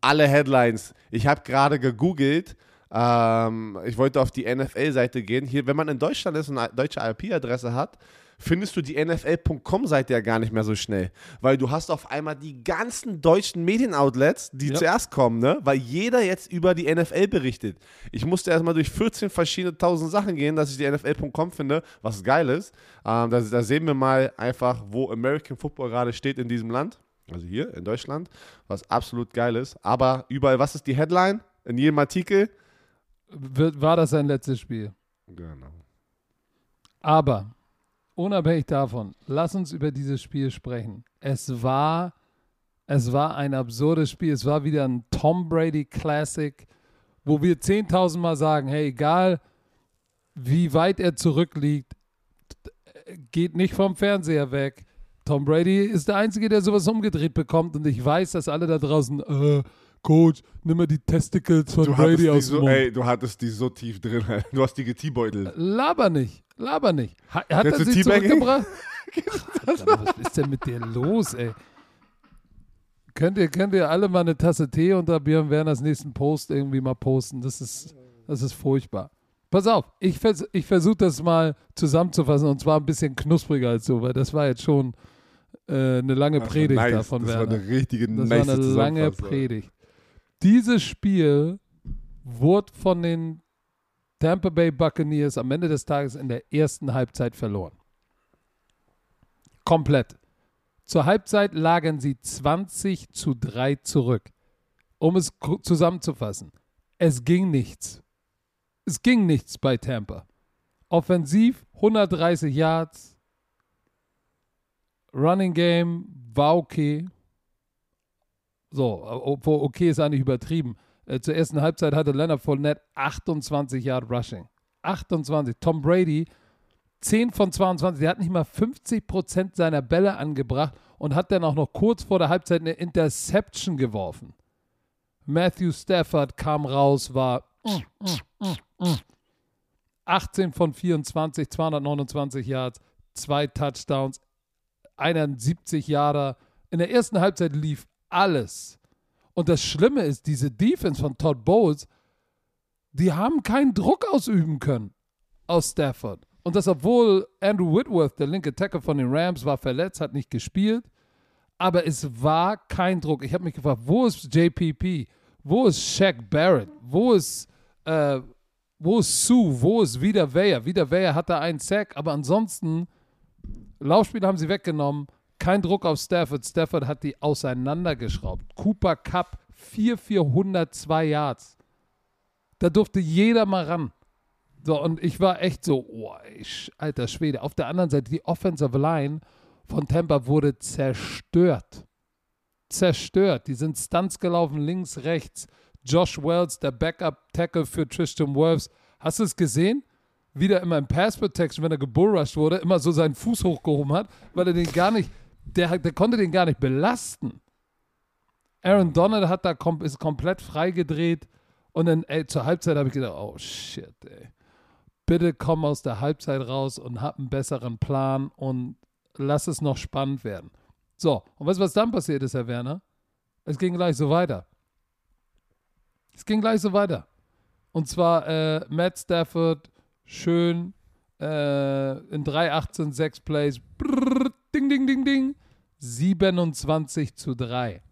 alle Headlines. Ich habe gerade gegoogelt, ähm, ich wollte auf die NFL-Seite gehen. Hier, wenn man in Deutschland ist und eine deutsche IP-Adresse hat, findest du die NFL.com-Seite ja gar nicht mehr so schnell. Weil du hast auf einmal die ganzen deutschen Medienoutlets, die Ja. zuerst kommen, ne? Weil jeder jetzt über die NFL berichtet. Ich musste erstmal durch 14 verschiedene tausend Sachen gehen, dass ich die NFL.com finde, was geil ist. Ähm, da, da sehen wir mal einfach, wo American Football gerade steht in diesem Land. Also hier in Deutschland, was absolut geil ist. Aber überall, was ist die Headline? In jedem Artikel? War das sein letztes Spiel? Genau. Aber unabhängig davon, lass uns über dieses Spiel sprechen. Es war, es war ein absurdes Spiel. Es war wieder ein Tom Brady Classic, wo wir 10.000 Mal sagen, hey, egal wie weit er zurückliegt, geht nicht vom Fernseher weg. Tom Brady ist der Einzige, der sowas umgedreht bekommt. Und ich weiß, dass alle da draußen, äh, Coach, nimm mal die Testicles von Du Brady aus so, ey, du hattest die so tief drin. Du hast die geteebeutelt. Laber nicht, laber nicht. Ha, hat er sie zurückgebracht? Alter, was ist denn mit dir los, ey? Könnt ihr, könnt ihr alle mal eine Tasse Tee unter Björn Werners nächsten Post irgendwie mal posten? Das ist, das ist furchtbar. Pass auf, ich, vers ich versuche das mal zusammenzufassen und zwar ein bisschen knuspriger als so, weil das war jetzt schon äh, eine lange war Predigt nice. da von Das Werner. war eine richtige Das nice war eine lange. Predigt. Dieses Spiel wurde von den Tampa Bay Buccaneers am Ende des Tages in der ersten Halbzeit verloren. Komplett. Zur Halbzeit lagen sie 20 zu 3 zurück. Um es zusammenzufassen, es ging nichts. Es ging nichts bei Tampa. Offensiv 130 Yards. Running Game war okay. So, obwohl okay ist eigentlich übertrieben. Äh, zur ersten Halbzeit hatte Leonard Fournette 28 Yard Rushing. 28. Tom Brady 10 von 22. Der hat nicht mal 50 Prozent seiner Bälle angebracht und hat dann auch noch kurz vor der Halbzeit eine Interception geworfen. Matthew Stafford kam raus, war mm, mm, mm, mm. 18 von 24, 229 Yards, zwei Touchdowns. 71 Jahre. In der ersten Halbzeit lief alles. Und das Schlimme ist, diese Defense von Todd Bowles, die haben keinen Druck ausüben können aus Stafford. Und das, obwohl Andrew Whitworth, der linke Tackle von den Rams, war verletzt, hat nicht gespielt. Aber es war kein Druck. Ich habe mich gefragt, wo ist JPP? Wo ist Shaq Barrett? Wo ist, äh, wo ist Sue? Wo ist Vida Weyer? Vida Weyer hatte einen Sack, aber ansonsten, Laufspiel haben sie weggenommen. Kein Druck auf Stafford. Stafford hat die auseinandergeschraubt. Cooper Cup 4 402 Yards. Da durfte jeder mal ran. So, und ich war echt so, oh, ich, alter Schwede. Auf der anderen Seite, die Offensive Line von Tampa wurde zerstört. Zerstört. Die sind Stunts gelaufen, links, rechts. Josh Wells, der Backup-Tackle für Tristan Wirfs. Hast du es gesehen? Wieder immer im Pass Protection, wenn er gebullrushed wurde, immer so seinen Fuß hochgehoben hat, weil er den gar nicht, der, der konnte den gar nicht belasten. Aaron Donald hat da kom ist komplett freigedreht und dann, ey, zur Halbzeit habe ich gedacht, oh shit, ey. Bitte komm aus der Halbzeit raus und hab einen besseren Plan und lass es noch spannend werden. So, und weißt du, was dann passiert ist, Herr Werner? Es ging gleich so weiter. Es ging gleich so weiter. Und zwar äh, Matt Stafford, schön äh, in 3, 18, 6 Plays, brrr, ding, ding, ding, ding, 27 zu 3.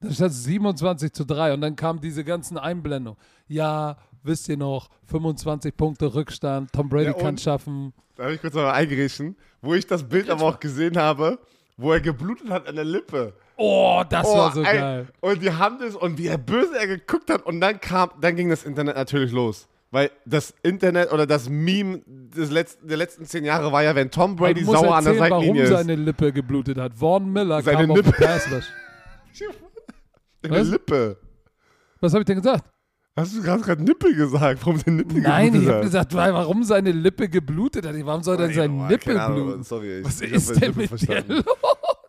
Dann stand es 27 zu 3 und dann kamen diese ganzen Einblendungen. Ja, wisst ihr noch, 25 Punkte Rückstand, Tom Brady Ja, kann schaffen. Da habe ich kurz mal eingerissen, wo ich das Bild aber auch gesehen habe, wo er geblutet hat an der Lippe. Oh, das war so ey, geil. Und die haben das und wie er böse er geguckt hat und dann kam, dann ging das Internet natürlich los. Weil das Internet oder das Meme des letzten, der letzten zehn Jahre war ja, wenn Tom Brady sauer an der erzählen, warum Seitenlinie ist. seine Lippe geblutet hat. Vaughn Miller Seine kam auf Lippe. Pass Rush. Seine Was? Lippe. Was habe ich denn gesagt? Hast du gerade Nippel gesagt? Warum seine Nippel Nein, ich geblutet habe hat? gesagt, weil- warum seine Lippe geblutet hat. Warum soll denn seine Boah, Lippe Ahnung, bluten? Sorry, ich, Was ich ist denn mit dir verstanden. los?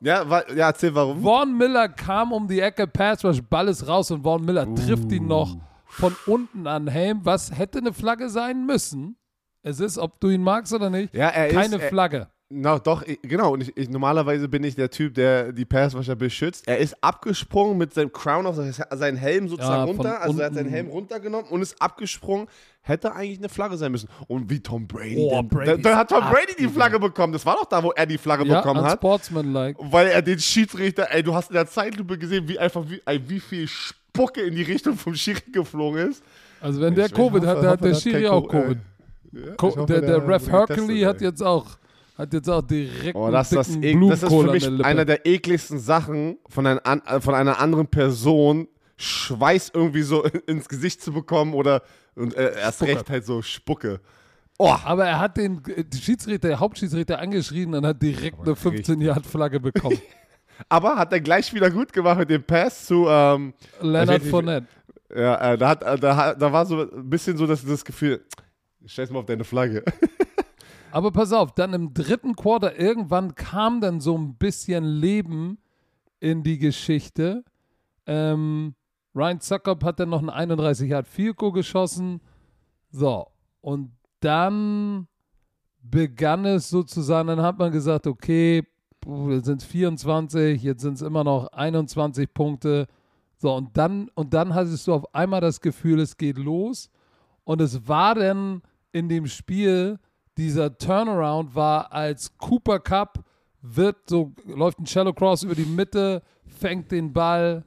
Ja, wa- ja, erzähl warum. Vaughn Miller kam um die Ecke, Pass Rush, Ball ist raus und Vaughn Miller trifft ihn noch von unten an Helm. Was hätte eine Flagge sein müssen? Es ist, ob du ihn magst oder nicht, Ja, er keine ist, Flagge. No, doch, ich, genau. Und ich, ich, normalerweise bin ich der Typ, der die Passwasher beschützt. Er ist abgesprungen mit seinem Crown, also seinen Helm sozusagen Ja, runter. Also er hat seinen Helm runtergenommen und ist abgesprungen. Hätte eigentlich eine Flagge sein müssen. Und wie Tom Brady. Oh, denn, Brady da, da hat Tom Brady die. Flagge bekommen. Das war doch da, wo er die Flagge Ja, bekommen hat. unsportsmanlike. Weil er den Schiedsrichter, ey, du hast in der Zeitlupe gesehen, wie einfach wie, ey, wie viel Spucke in die Richtung vom Schiri geflogen ist. Also wenn der Ich Covid hoffe- hat, dann hat der Schiri auch Co- äh, Covid. Ja, Co ich hoffe, der, der Ref wurde Hercules hat jetzt auch hat jetzt auch direkt Oh, das, ist das, ek- das ist für mich der einer der ekligsten Sachen, von, ein, an, äh, von einer anderen Person Schweiß irgendwie so ins Gesicht zu bekommen oder und, äh, erst Spucke. recht halt so Spucke. Oh, Aber er hat den äh, Schiedsrichter, der Hauptschiedsrichter angeschrien und hat direkt eine 15 Yard Flagge bekommen. aber hat er gleich wieder gut gemacht mit dem Pass zu, ähm, Leonard Fournette. ja, äh, da, hat, äh, da, da war so ein bisschen so das, das Gefühl, scheiß mal auf deine Flagge. Aber pass auf, dann im dritten Quarter irgendwann kam dann so ein bisschen Leben in die Geschichte. Ähm, Ryan Zuckerb hat dann noch einen 31 Yard Field Goal geschossen. So, und dann begann es sozusagen, dann hat man gesagt, okay, sind es 24, jetzt sind es immer noch 21 Punkte. So, und dann, und dann hattest du auf einmal das Gefühl, es geht los. Und es war dann in dem Spiel, dieser Turnaround war, als Cooper Cup wird so, läuft ein Shallow Cross über die Mitte, fängt den Ball,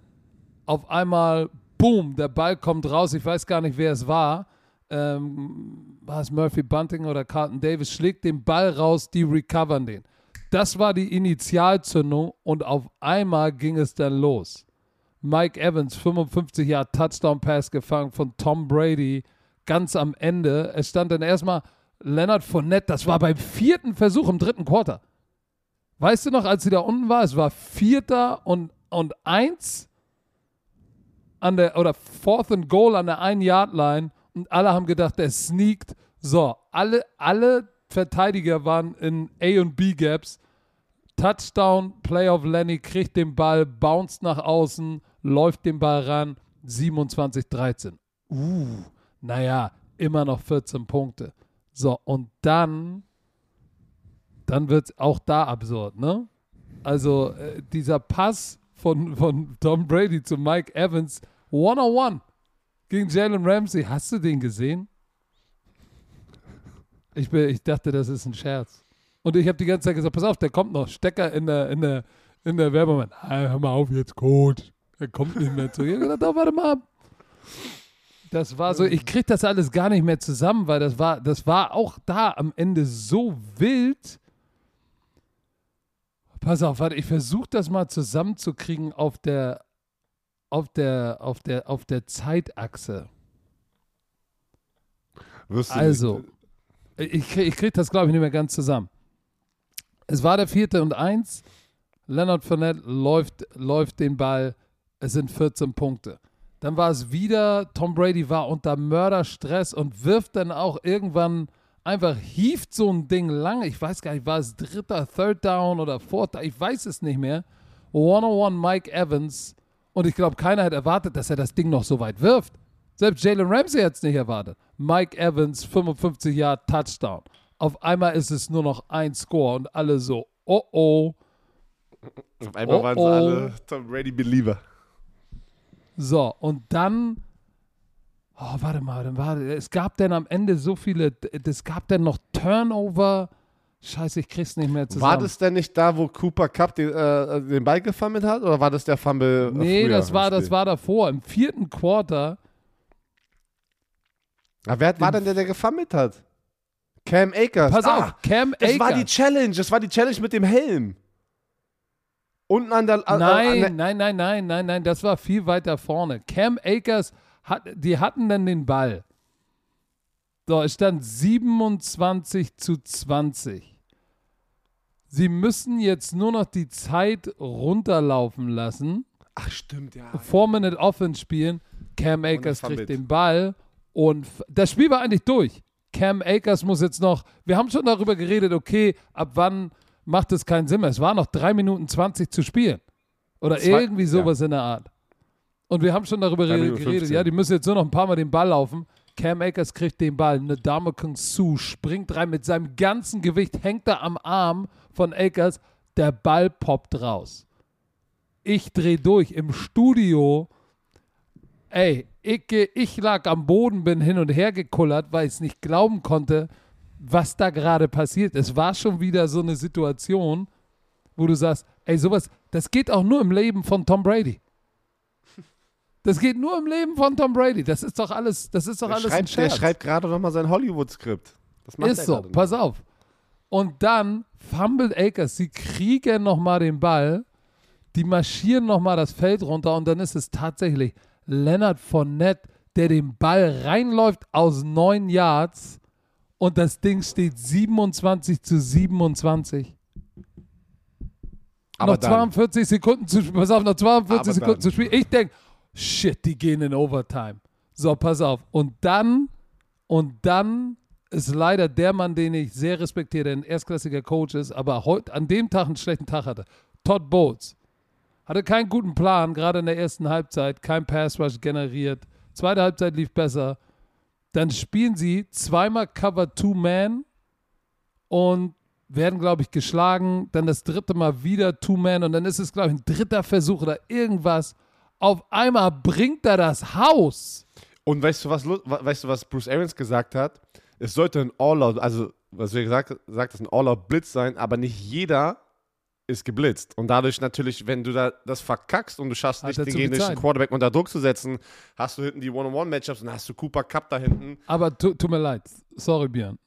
auf einmal, boom, der Ball kommt raus. Ich weiß gar nicht, wer es war. Ähm, war es Murphy Bunting oder Carlton Davis? Schlägt den Ball raus, die recovern den. Das war die Initialzündung und auf einmal ging es dann los. Mike Evans, 55 Jahre Touchdown-Pass gefangen von Tom Brady, ganz am Ende. Es stand dann erstmal Leonard Fournette, das war beim vierten Versuch im dritten Quarter. Weißt du noch, als sie da unten war, es war Vierter und, und Eins an der, oder Fourth and Goal an der Ein-Yard-Line und alle haben gedacht, der sneakt. So, alle, alle Verteidiger waren in A- und B-Gaps. Touchdown, Playoff Lenny kriegt den Ball, bounced nach außen, läuft den Ball ran, 27-13. Uh, naja, immer noch 14 Punkte. So, und dann, dann wird es auch da absurd, ne? Also äh, dieser Pass von, von Tom Brady zu Mike Evans, one-on-one gegen Jalen Ramsey. Hast du den gesehen? Ich, bin, ich dachte, das ist ein Scherz. Und ich habe die ganze Zeit gesagt, pass auf, der kommt noch. Stecker in der, in der, in der Werbung. Ah, hör mal auf jetzt, Coach. Er kommt nicht mehr zu. Ich habe gesagt, oh, warte mal ab. Das war so, ich kriege das alles gar nicht mehr zusammen, weil das war, das war auch da am Ende so wild. Pass auf, warte, ich versuche das mal zusammenzukriegen auf der, auf der, auf der, auf der Zeitachse. Wirst Also, ich, ich kriege das, glaube ich, nicht mehr ganz zusammen. Es war der vierte und eins. Leonard Fournette läuft, läuft den Ball. Es sind 14 Punkte. Dann war es wieder, Tom Brady war unter Mörderstress und wirft dann auch irgendwann einfach, hieft so ein Ding lang. Ich weiß gar nicht, war es dritter, third down oder fourth, ich weiß es nicht mehr. One-on-one Mike Evans. Und ich glaube, keiner hat erwartet, dass er das Ding noch so weit wirft. Selbst Jalen Ramsey hat es nicht erwartet. Mike Evans, 55 Yard Touchdown. Auf einmal ist es nur noch ein Score und alle so, oh oh. Auf einmal Oh, waren oh. sie alle Tom Brady Believer. So, und dann, oh, warte mal, dann war, es gab dann am Ende so viele, es gab dann noch Turnover. Scheiße, ich krieg's nicht mehr zusammen. War das denn nicht da, wo Cooper Cup den, äh, den Ball gefummelt hat? Oder war das der Fumble? Nee, früher das war, das war davor. Im vierten Quarter, Aber wer war denn der, der gefummelt hat? Cam Akers. pass ah, auf, Cam Das war die Akers. Challenge. Das war die Challenge mit dem Helm. Unten an der. An, Nein, An der nein, nein, nein, nein, nein, das war viel weiter vorne. Cam Akers, hat, die hatten dann den Ball. So, es stand 27 zu 20. Sie müssen jetzt nur noch die Zeit runterlaufen lassen. ach, stimmt, ja. Four-Minute Offense spielen. Cam Akers kriegt den Ball und das Spiel war eigentlich durch. Cam Akers muss jetzt noch, wir haben schon darüber geredet, okay, ab wann macht es keinen Sinn mehr. Es war noch 3 Minuten 20 zu spielen. Oder Zwei- irgendwie sowas in der Art. Und wir haben schon darüber geredet, 15. ja, die müssen jetzt nur noch ein paar Mal den Ball laufen. Cam Akers kriegt den Ball. Nadama Kung Su springt rein mit seinem ganzen Gewicht, hängt da am Arm von Akers. Der Ball poppt raus. Ich drehe durch im Studio. Ey, ich, ich lag am Boden, bin hin und her gekullert, weil ich es nicht glauben konnte, was da gerade passiert. Es war schon wieder so eine Situation, wo du sagst, ey, sowas, das geht auch nur im Leben von Tom Brady. Das geht nur im Leben von Tom Brady. Das ist doch alles, das ist doch Der alles ein schreibt, der Scherz. schreibt gerade nochmal sein Hollywood-Skript. Das macht Ist so, pass noch. auf. Und dann fummelt Akers, sie kriegen nochmal den Ball, die marschieren nochmal das Feld runter und dann ist es tatsächlich Leonard Fournette, der den Ball reinläuft aus neun Yards und das Ding steht 27 zu 27. Aber noch dann, 42 Sekunden zu spielen. Pass auf, noch 42 Aber Sekunden dann. zu spielen. Ich denke, shit, die gehen in Overtime. So, pass auf. Und dann, und dann ist leider der Mann, den ich sehr respektiere, der ein erstklassiger Coach ist, aber heute an dem Tag einen schlechten Tag hatte. Todd Bowles. Hatte keinen guten Plan, gerade in der ersten Halbzeit, kein Pass Rush generiert. Zweite Halbzeit lief besser. Dann spielen sie zweimal Cover Two Man und werden, glaube ich, geschlagen. Dann das dritte Mal wieder Two Man und dann ist es, glaube ich, ein dritter Versuch oder irgendwas. Auf einmal bringt er das Haus. Und weißt du, was, weißt du, was Bruce Arians gesagt hat? Es sollte ein All-Out, also was wir gesagt sagt, ein All-Out-Blitz sein, aber nicht jeder ist geblitzt. Und dadurch natürlich, wenn du da das verkackst und du schaffst nicht, den gegnerischen. Quarterback unter Druck zu setzen, hast du hinten die One-on-One-Matchups und dann hast du Cooper Cup da hinten. Aber tu, tut mir leid, sorry Björn.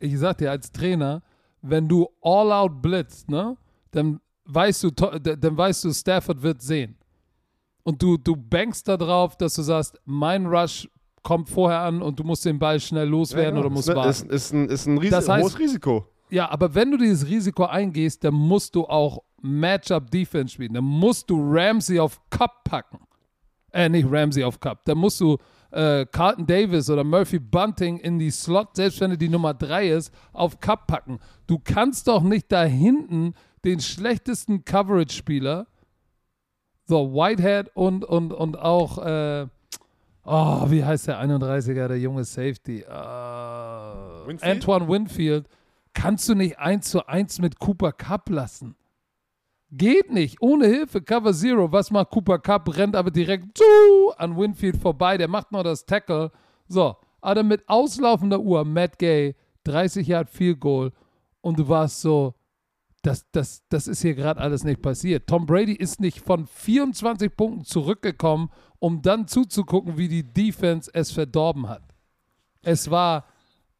Ich sag dir als Trainer, wenn du all out blitzt, ne, dann weißt du, dann weißt du, Stafford wird sehen. Und du, du bankst da drauf, dass du sagst, mein Rush kommt vorher an und du musst den Ball schnell loswerden oder musst ist, warten. ist, ist, ein, ist ein Ris Das heißt- hohes Risiko. Ja, aber wenn du dieses Risiko eingehst, dann musst du auch Matchup-Defense spielen. Dann musst du Ramsey auf Cup packen. Äh, nicht Ramsey auf Cup. Dann musst du äh, Carlton Davis oder Murphy Bunting in die Slot, selbst wenn er die Nummer 3 ist, auf Cup packen. Du kannst doch nicht da hinten den schlechtesten Coverage-Spieler, so Whitehead und, und, und auch, äh, oh, wie heißt der 31er, der junge Safety? Äh, Winfield? Antoine Winfield kannst du nicht 1 zu 1 mit Cooper Cup lassen. Geht nicht. Ohne Hilfe. Cover Zero. Was macht Cooper Cup? Rennt aber direkt zu an Winfield vorbei. Der macht noch das Tackle. So. Aber mit auslaufender Uhr, Matt Gay, 30 Yard Field Goal. Und du warst so, das, das, das ist hier gerade alles nicht passiert. Tom Brady ist nicht von 24 Punkten zurückgekommen, um dann zuzugucken, wie die Defense es verdorben hat. Es war,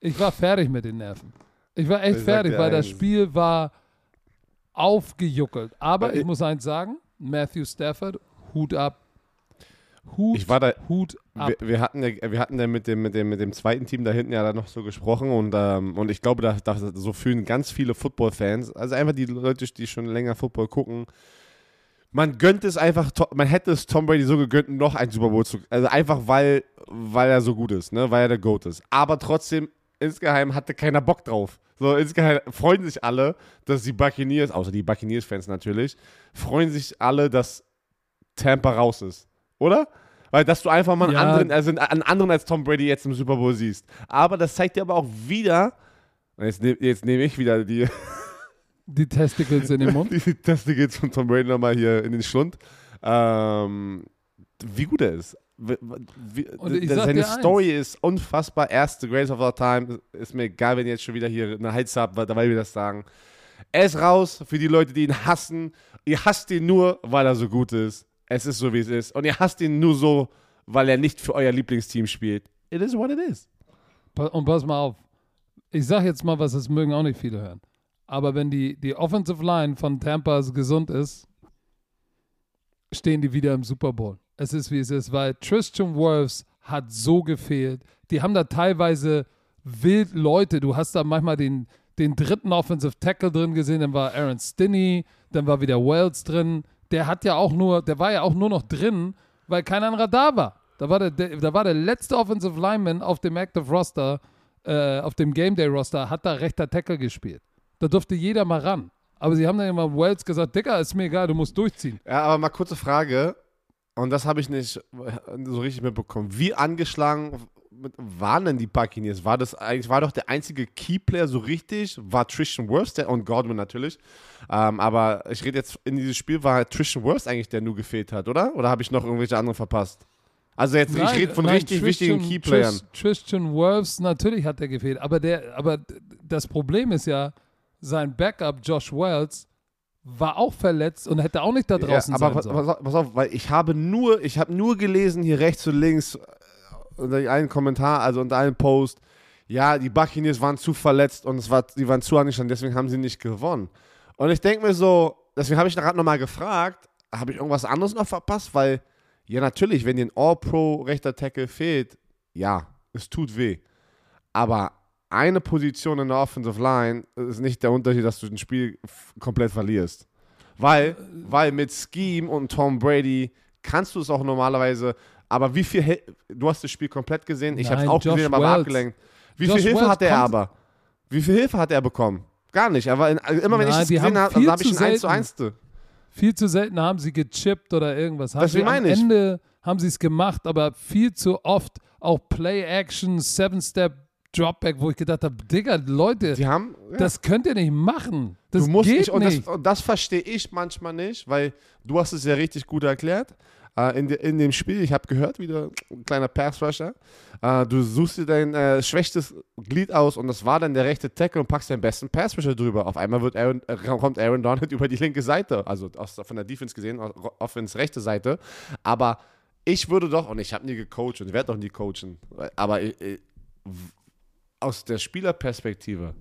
ich war fertig mit den Nerven. Ich war echt Ich fertig, weil das. Spiel war aufgejuckelt. Aber ich ich- muss eins sagen, Matthew Stafford, Hut ab. Hut, Ich war da- Hut ab. Wir, wir hatten ja, wir hatten ja mit dem, mit, dem, mit dem zweiten Team da hinten ja da noch so gesprochen und, ähm, und ich glaube, da, da, so fühlen ganz viele Football-Fans, also einfach die Leute, die schon länger Football gucken, man gönnt es einfach, man hätte es Tom Brady so gegönnt, noch ein Super Bowl zu, also einfach weil, weil er so gut ist, ne, weil er der GOAT ist. Aber trotzdem, insgeheim hatte keiner Bock drauf. So, insgeheim freuen sich alle, dass die Buccaneers, außer die Buccaneers-Fans natürlich, freuen sich alle, dass Tampa raus ist. Oder? Weil, dass du einfach mal einen, Ja. anderen, also einen anderen als Tom Brady jetzt im Super Bowl siehst. Aber das zeigt dir aber auch wieder, jetzt, nehm- jetzt nehme ich wieder die, Die Testicles in den Mund. die Testicles von Tom Brady nochmal hier in den Schlund, ähm, wie gut er ist. Wie, wie, seine dir eins. Story ist unfassbar. Er ist the greatest of all time. Ist mir egal, wenn ihr jetzt schon wieder hier eine Heiz habt, weil wir das sagen. Er ist raus für die Leute, die ihn hassen. Ihr hasst ihn nur, weil er so gut ist. Es ist so, wie es ist. Und ihr hasst ihn nur so, weil er nicht für euer Lieblingsteam spielt. It is what it is. Und pass mal auf. Ich sag jetzt mal was, das mögen auch nicht viele hören. Aber wenn die, die Offensive Line von Tampa gesund ist, stehen die wieder im Super Bowl. Es ist, wie es ist, weil Tristan Wirfs hat so gefehlt. Die haben da teilweise wild Leute. Du hast da manchmal den, den dritten Offensive Tackle drin gesehen, dann war Aaron Stinney, dann war wieder Wells drin. Der hat ja auch nur, der war ja auch nur noch drin, weil kein anderer da war. Da war der, der, da war der letzte Offensive Lineman auf dem Active Roster, äh, auf dem Game Day Roster, hat da rechter Tackle gespielt. Da durfte jeder mal ran. Aber sie haben dann immer Wells gesagt, Dicker, ist mir egal, du musst durchziehen. Ja, aber mal kurze Frage. Und das habe ich nicht so richtig mitbekommen. Wie angeschlagen waren denn die Buccaneers? War das eigentlich, war doch der einzige Keyplayer so richtig, war Tristan der, und Godwin natürlich. Ähm, aber ich rede jetzt, in dieses Spiel war Tristan Wirfs eigentlich, der nur gefehlt hat, oder? Oder habe ich noch irgendwelche anderen verpasst? Also jetzt, ich rede von nein, richtig Tristan- wichtigen Keyplayern. Tris- Tristan Wirfs, natürlich hat er gefehlt. Aber, der, aber das Problem ist ja, sein Backup, Josh Wells, war auch verletzt und hätte auch nicht da draußen ja, aber sein sollen. pass pass auf, weil ich habe nur, ich habe nur gelesen hier rechts und links äh, unter einem Kommentar, also unter einem Post, ja, die Buccaneers waren zu verletzt und es war, die waren zu angestanden, deswegen haben sie nicht gewonnen. Und ich denke mir so, deswegen habe ich gerade nochmal gefragt, habe ich irgendwas anderes noch verpasst? Weil, ja, natürlich, wenn dir ein All-Pro rechter Tackle fehlt, ja, es tut weh. Aber eine Position in der Offensive Line ist nicht der Unterschied, dass du ein Spiel komplett verlierst. Weil, weil mit Scheme und Tom Brady kannst du es auch normalerweise, aber wie viel, du hast das Spiel komplett gesehen, ich habe es auch Josh gesehen, aber Wells. abgelenkt. Wie Josh viel Hilfe Wells hatte er aber? Wie viel Hilfe hat er bekommen? Gar nicht. Er war in, also immer wenn ich Nein, es die gesehen habe, viel habe ich ein 1 zu selten. 1. zu. Viel zu selten haben sie gechippt oder irgendwas. Haben Deswegen am meine ich. Ende haben sie es gemacht, aber viel zu oft auch Play-Action, Seven-Step, Dropback, wo ich gedacht habe, Digga, Leute, haben, ja. das könnt ihr nicht machen. Das du musst geht nicht, und das, und das verstehe ich manchmal nicht, weil du hast es ja richtig gut erklärt. Äh, in, de, in dem Spiel, ich habe gehört, wieder ein kleiner Pass-Rusher, äh, du suchst dir dein äh, schwächstes Glied aus und das war dann der rechte Tackle und packst deinen besten Pass-Rusher drüber. Auf einmal wird Aaron, äh, kommt Aaron Donald über die linke Seite, also aus, von der Defense gesehen, Offense rechte Seite. Aber ich würde doch, und ich habe nie gecoacht und werde auch nie coachen, aber ich, ich, aus der Spielerperspektive,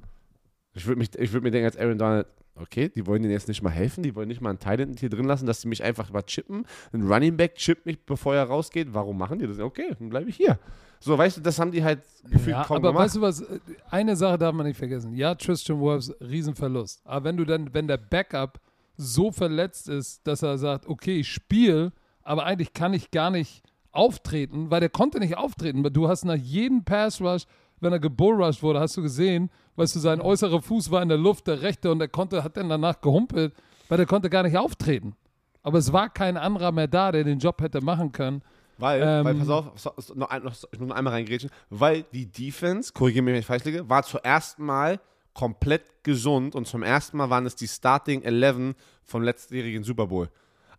ich würde würd mir denken, als Aaron Donald, okay, die wollen denen jetzt nicht mal helfen, die wollen nicht mal einen Talent hier drin lassen, dass sie mich einfach mal chippen. Ein Running Back chippt mich, bevor er rausgeht. Warum machen die das? Okay, dann bleibe ich hier. So, weißt du, das haben die halt gefühlt Ja, kaum aber gemacht. weißt du was, eine Sache darf man nicht vergessen. Ja, Tristan Wirfs, Riesenverlust. Aber wenn du dann, wenn der Backup so verletzt ist, dass er sagt, okay, ich spiele, aber eigentlich kann ich gar nicht auftreten, weil der konnte nicht auftreten. Weil Du hast nach jedem Pass Rush, wenn er gebullrushed wurde, hast du gesehen, weißt du, sein äußerer Fuß war in der Luft, der rechte, und er konnte, hat dann danach gehumpelt, weil der konnte gar nicht auftreten. Aber es war kein anderer mehr da, der den Job hätte machen können. Weil, Ähm, weil pass auf, so, so, noch, ein, noch, ich muss noch einmal reingrätschen, weil die Defense, korrigiere mich, wenn ich falsch liege, war zuerst mal komplett gesund und zum ersten Mal waren es die Starting 11 vom letztjährigen Super Bowl.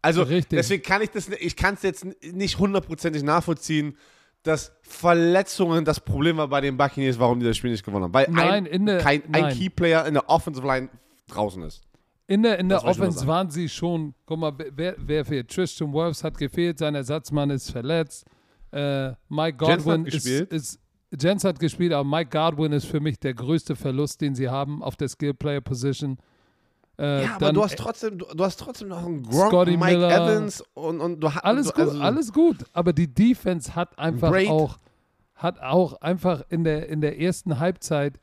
Also Richtig. deswegen kann ich das, ich kann es jetzt nicht hundertprozentig nachvollziehen, dass Verletzungen das Problem war bei den Buccaneers, warum die das Spiel nicht gewonnen haben. Weil Nein, ein, der- kein, ein. Keyplayer in der Offensive Line draußen ist. In der, in der Das Offense waren sie schon, guck mal, wer, wer fehlt? Tristan Wirfs hat gefehlt, sein Ersatzmann ist verletzt. Äh, Mike Jens hat Godwin ist, gespielt. ist, Jens hat gespielt, aber Mike Godwin ist für mich der größte Verlust, den sie haben auf der Skill Player Position. Äh, Ja, aber dann- du hast trotzdem, du, du hast trotzdem noch einen Gronk, Scotty Mike Miller. Evans und, und du hast Alles gut, also- alles gut. Aber die Defense hat einfach Braid. auch, hat auch einfach in der, in der ersten Halbzeit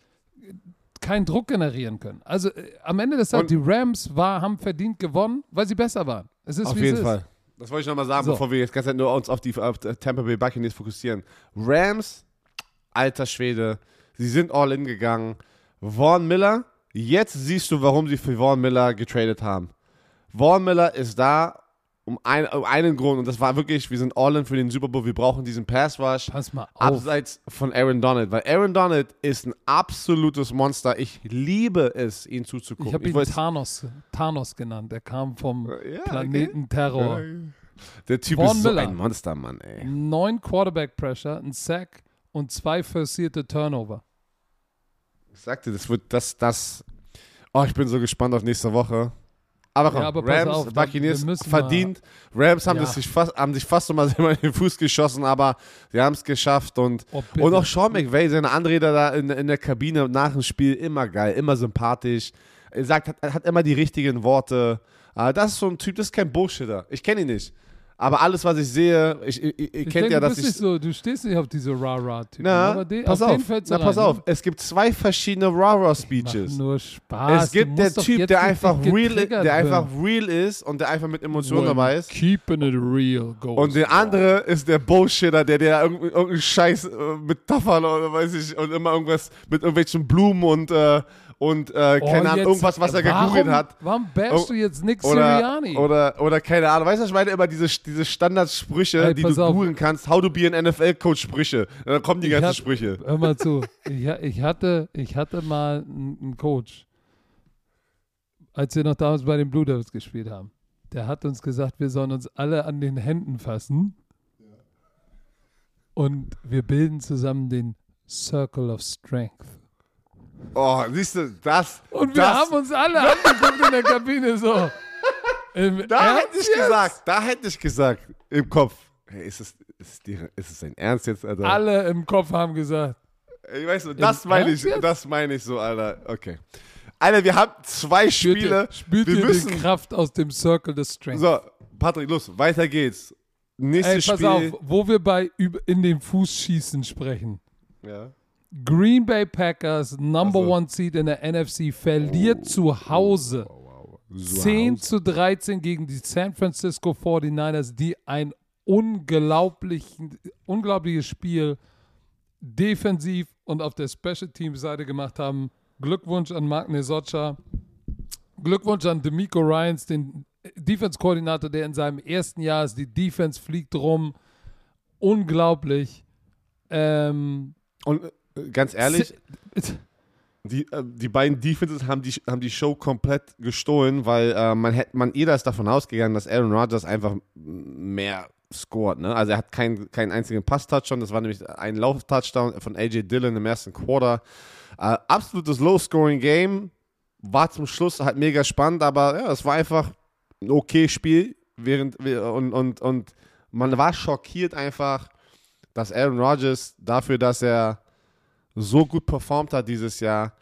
keinen Druck generieren können. Also äh, am Ende des Tages, die Rams war, haben verdient gewonnen, weil sie besser waren. Es ist Auf wie es jeden ist. Fall. Das wollte ich nochmal sagen, So. bevor wir jetzt ganz nur uns auf die auf Tampa Bay Buccaneers fokussieren. Rams, alter Schwede, sie sind all in gegangen. Vaughn Miller, jetzt siehst du, warum sie für Vaughn Miller getradet haben. Vaughn Miller ist da um, ein, um einen Grund und das war wirklich, wir sind all in für den Super Bowl, wir brauchen diesen Pass Rush. Pass mal auf. Abseits von Aaron Donald, weil Aaron Donald ist ein absolutes Monster. Ich liebe es, ihn zuzugucken. Ich habe ihn wollte- Thanos, Thanos genannt. Er kam vom Ja, Planeten Terror. Der Typ Vaughn ist so Miller. ein Monster, Mann, ey. Neun Quarterback Pressure, ein Sack und zwei forcierte Turnover. Ich sagte, das wird das, das. Oh, ich bin so gespannt auf nächste Woche. Aber komm, Ja, aber Rams, auf, Buccaneers verdient. Rams haben, Ja. das sich fast, haben sich fast nochmal selber in den Fuß geschossen, aber sie haben es geschafft. Und, Oh, und auch Sean McVay, seine Anrede da in, in der Kabine nach dem Spiel, immer geil, immer sympathisch. Er sagt, hat, hat immer die richtigen Worte. Ah, Das ist so ein Typ, das ist kein Bullshitter. Ich kenne ihn nicht. Aber alles, was ich sehe, ich, ich, ich, kennt denke, ja, du, dass bist ich. nicht so, du stehst nicht auf diese Rah-Rah-Typen. Na, den, pass auf, auf, du na, pass rein, auf. Ne? Es gibt zwei verschiedene Rah-Rah-Speeches. Mach nur Spaß. Es Du gibt der Typ, der einfach real, getriggert der einfach real ist und der einfach mit Emotionen dabei ist. Keeping it real goes. Und der andere ist der Bullshitter, der der irgendeinen irgendeinen Scheiß äh, mit Taffern oder weiß ich und immer irgendwas mit irgendwelchen Blumen und äh, und äh, Oh, keine Ahnung irgendwas, was er warum, gegoogelt hat. Warum bashst du jetzt Nick Sirianni? oder, oder keine Ahnung. Weißt du, ich meine immer diese, diese Standardsprüche, Ey, die du auf. googeln kannst. How to be an NFL-Coach Sprüche. Da kommen die Ich ganzen hab- Sprüche. Hör mal zu. Ich, ich, hatte, ich hatte mal einen einen Coach, als wir noch damals bei den Blue Devils gespielt haben. Der hat uns gesagt, wir sollen uns alle an den Händen fassen. Und wir bilden zusammen den Circle of Strength. Oh, siehst du, das. Und wir das, haben uns alle angeguckt in der Kabine so. Im Da Ernst hätte ich jetzt? gesagt, da hätte ich gesagt, im Kopf. Hey, ist es, ist die, ist es dein Ernst jetzt, Alter? Alle im Kopf haben gesagt, Ich weiß, nicht, das meine ich, jetzt? das meine ich so, Alter. Okay. Alter, wir haben zwei spürt Spiele. ihr, spürt wir ihr müssen. die Kraft aus dem Circle of Strength. So, Patrick, los, weiter geht's. Nächstes Ey, pass Spiel. auf, wo wir bei in den Fußschießen sprechen. Ja. Green Bay Packers, Number Ach so. One Seed in der NFC, verliert zu Hause So 10 Haus. zu 13 gegen die San Francisco 49ers, die ein unglaubliches Spiel defensiv und auf der Special Teams Seite gemacht haben. Glückwunsch an Mark Nesocha. Glückwunsch an D'Amico Ryans, den Defense-Koordinator, der in seinem ersten Jahr ist. Die Defense fliegt rum. Unglaublich. Ähm, Und äh, ganz ehrlich, die, äh, die beiden Defenses haben die, haben die Show komplett gestohlen, weil äh, man hätte, man jeder ist davon ausgegangen, dass Aaron Rodgers einfach mehr scored. Ne? Also er hat keinen keinen einzigen Pass-Touchdown, das war nämlich ein Lauf-Touchdown von AJ Dillon im ersten Quarter. Äh, absolutes Low-Scoring-Game, war zum Schluss halt mega spannend, aber ja, es war einfach ein okay Spiel, während wir und, und, und man war schockiert einfach, dass Aaron Rodgers dafür, dass er so gut performt hat dieses Jahr,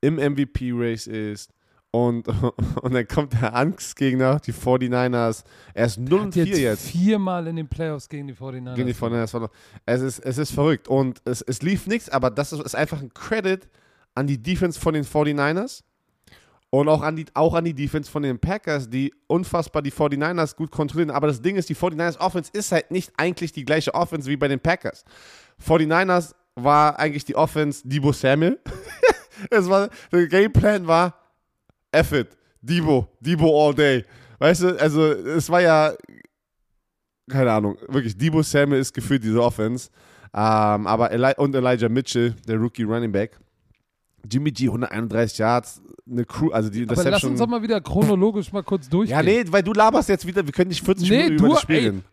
im MVP-Race ist und, und dann kommt der Angstgegner, die 49ers. Er ist 0 und hat 4 jetzt, jetzt. viermal in den Playoffs gegen die 49ers. Gegen die 49ers. Es ist, es ist verrückt und es, es lief nichts, aber das ist, ist einfach ein Credit an die Defense von den 49ers und auch an, die, auch an die Defense von den Packers, die unfassbar die 49ers gut kontrollieren. Aber das Ding ist, die 49ers Offense ist halt nicht eigentlich die gleiche Offense wie bei den Packers. 49ers war eigentlich die Offense Debo Samuel. es war, der Gameplan war F it, Debo, Debo all day. Weißt du, also es war ja, keine Ahnung, wirklich, Debo Samuel ist gefühlt diese Offense. Ähm, aber Eli und Elijah Mitchell, der Rookie Running Back, Jimmy G 131 Yards, eine Crew, also die Aber lass Interception. uns doch mal wieder chronologisch mal kurz durchgehen. ja, nee, weil du laberst jetzt wieder, wir können nicht 40 Nee, Minuten du, über das Spiel reden.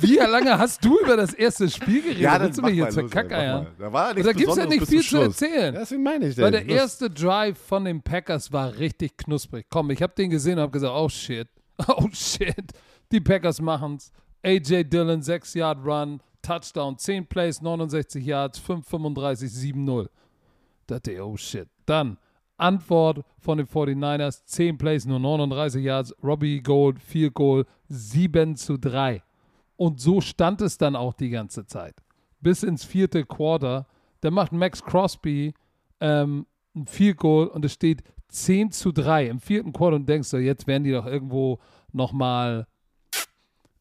wie lange hast du über das erste Spiel geredet? Ja, dann Willst du mal jetzt verkackeiern? Da war nichts da gibt es ja nicht viel zu erzählen. Deswegen meine ich Weil denn. der erste Drive von den Packers war richtig knusprig. Komm, ich habe den gesehen und habe gesagt, oh shit, oh shit, die Packers machen's. AJ Dillon, 6 Yard Run, Touchdown, 10 Plays, 69 Yards, 5,35, 7-0. Dachte ich, oh shit. Dann Antwort von den 49ers, 10 Plays, nur 39 Yards, Robbie Gold, 4 Goal, 7 zu 3. Und so stand es dann auch die ganze Zeit. Bis ins vierte Quarter. Da macht Max Crosby ähm, ein Field Goal und es steht 10 zu 3 im vierten Quarter und denkst du, jetzt werden die doch irgendwo nochmal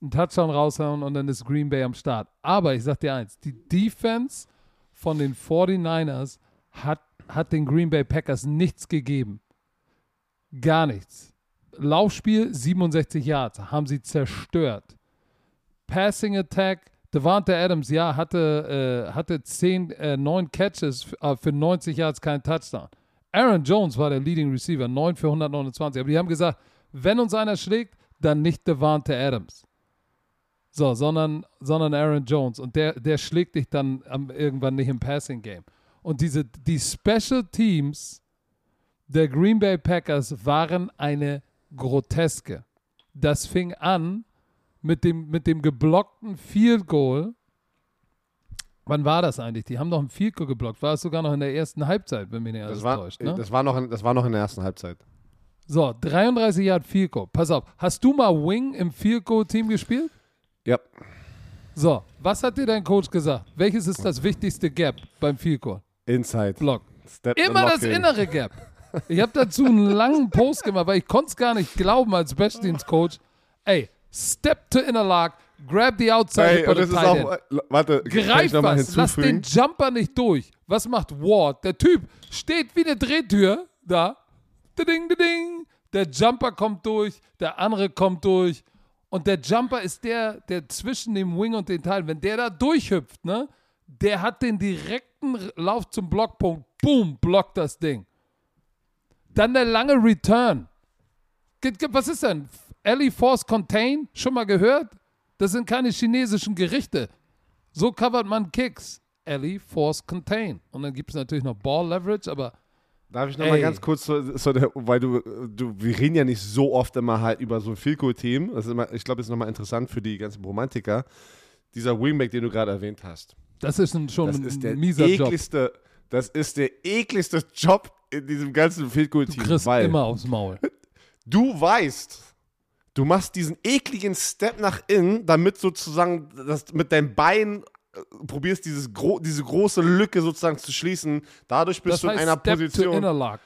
einen Touchdown raushauen und dann ist Green Bay am Start. Aber ich sag dir eins, die Defense von den 49ers hat, hat den Green Bay Packers nichts gegeben. Gar nichts. Laufspiel 67 Yards, haben sie zerstört. Passing Attack, Devante Adams, ja, hatte, äh, hatte 10, äh, 9 Catches äh, für 90 Yards, kein Touchdown. Aaron Jones war der Leading Receiver, 9 für 129. Aber die haben gesagt, wenn uns einer schlägt, dann nicht Devante Adams. So, sondern, sondern Aaron Jones. Und der, der schlägt dich dann am, irgendwann nicht im Passing Game. Und diese, die Special Teams der Green Bay Packers waren eine groteske. Das fing an mit dem, mit dem geblockten Field Goal. Wann war das eigentlich? Die haben doch ein Field Goal geblockt. War es sogar noch in der ersten Halbzeit, wenn mich nicht alles Das war, täuscht. Ne? das, war noch in, das war noch in der ersten Halbzeit. So, 33 Yard Field Goal. Pass auf, hast du mal Wing im Field Goal Team gespielt? Ja. So, was hat dir dein Coach gesagt? Welches ist das wichtigste Gap beim Field Goal Inside. Block? Step Immer das innere Gap. Ich habe dazu einen langen Post gemacht, weil ich konnte es gar nicht glauben als Specialteams-Coach. Ey, step to inner lock, grab the outside Ey, und das ist auch, äh, warte, Greif was, lass den? Jumper nicht durch. Was macht Ward? Der Typ steht wie eine Drehtür da. Ding, ding. Der Jumper kommt durch, der andere kommt durch. Und der Jumper ist der, der zwischen dem Wing und den Teilen, wenn der da durchhüpft, ne, der hat den direkten Lauf zum Blockpunkt. Boom, blockt das Ding. Dann der lange Return. Was ist denn? Ellie Force Contain? Schon mal gehört? Das sind keine chinesischen Gerichte. So covert man Kicks. Ellie Force Contain. Und dann gibt es natürlich noch Ball Leverage, aber Darf ich noch mal Ey. ganz kurz, so, so, der- weil du, du, wir reden ja nicht so oft immer halt über so ein Field-Goal-Team. Das ist immer, ich glaube, das ist nochmal interessant für die ganzen Romantiker. Dieser Wingback, den du gerade erwähnt hast. Das ist ein, schon Das ein ist der mieser Job. ekligste, das ist der ekligste Job in diesem ganzen Du Field-Goal-Team. kriegst weil immer aufs Maul. du weißt, du machst diesen ekligen Step nach innen, damit sozusagen das mit deinem Bein äh, probierst, dieses gro diese große Lücke sozusagen zu schließen. Dadurch bist Das du in heißt einer Step Position. to.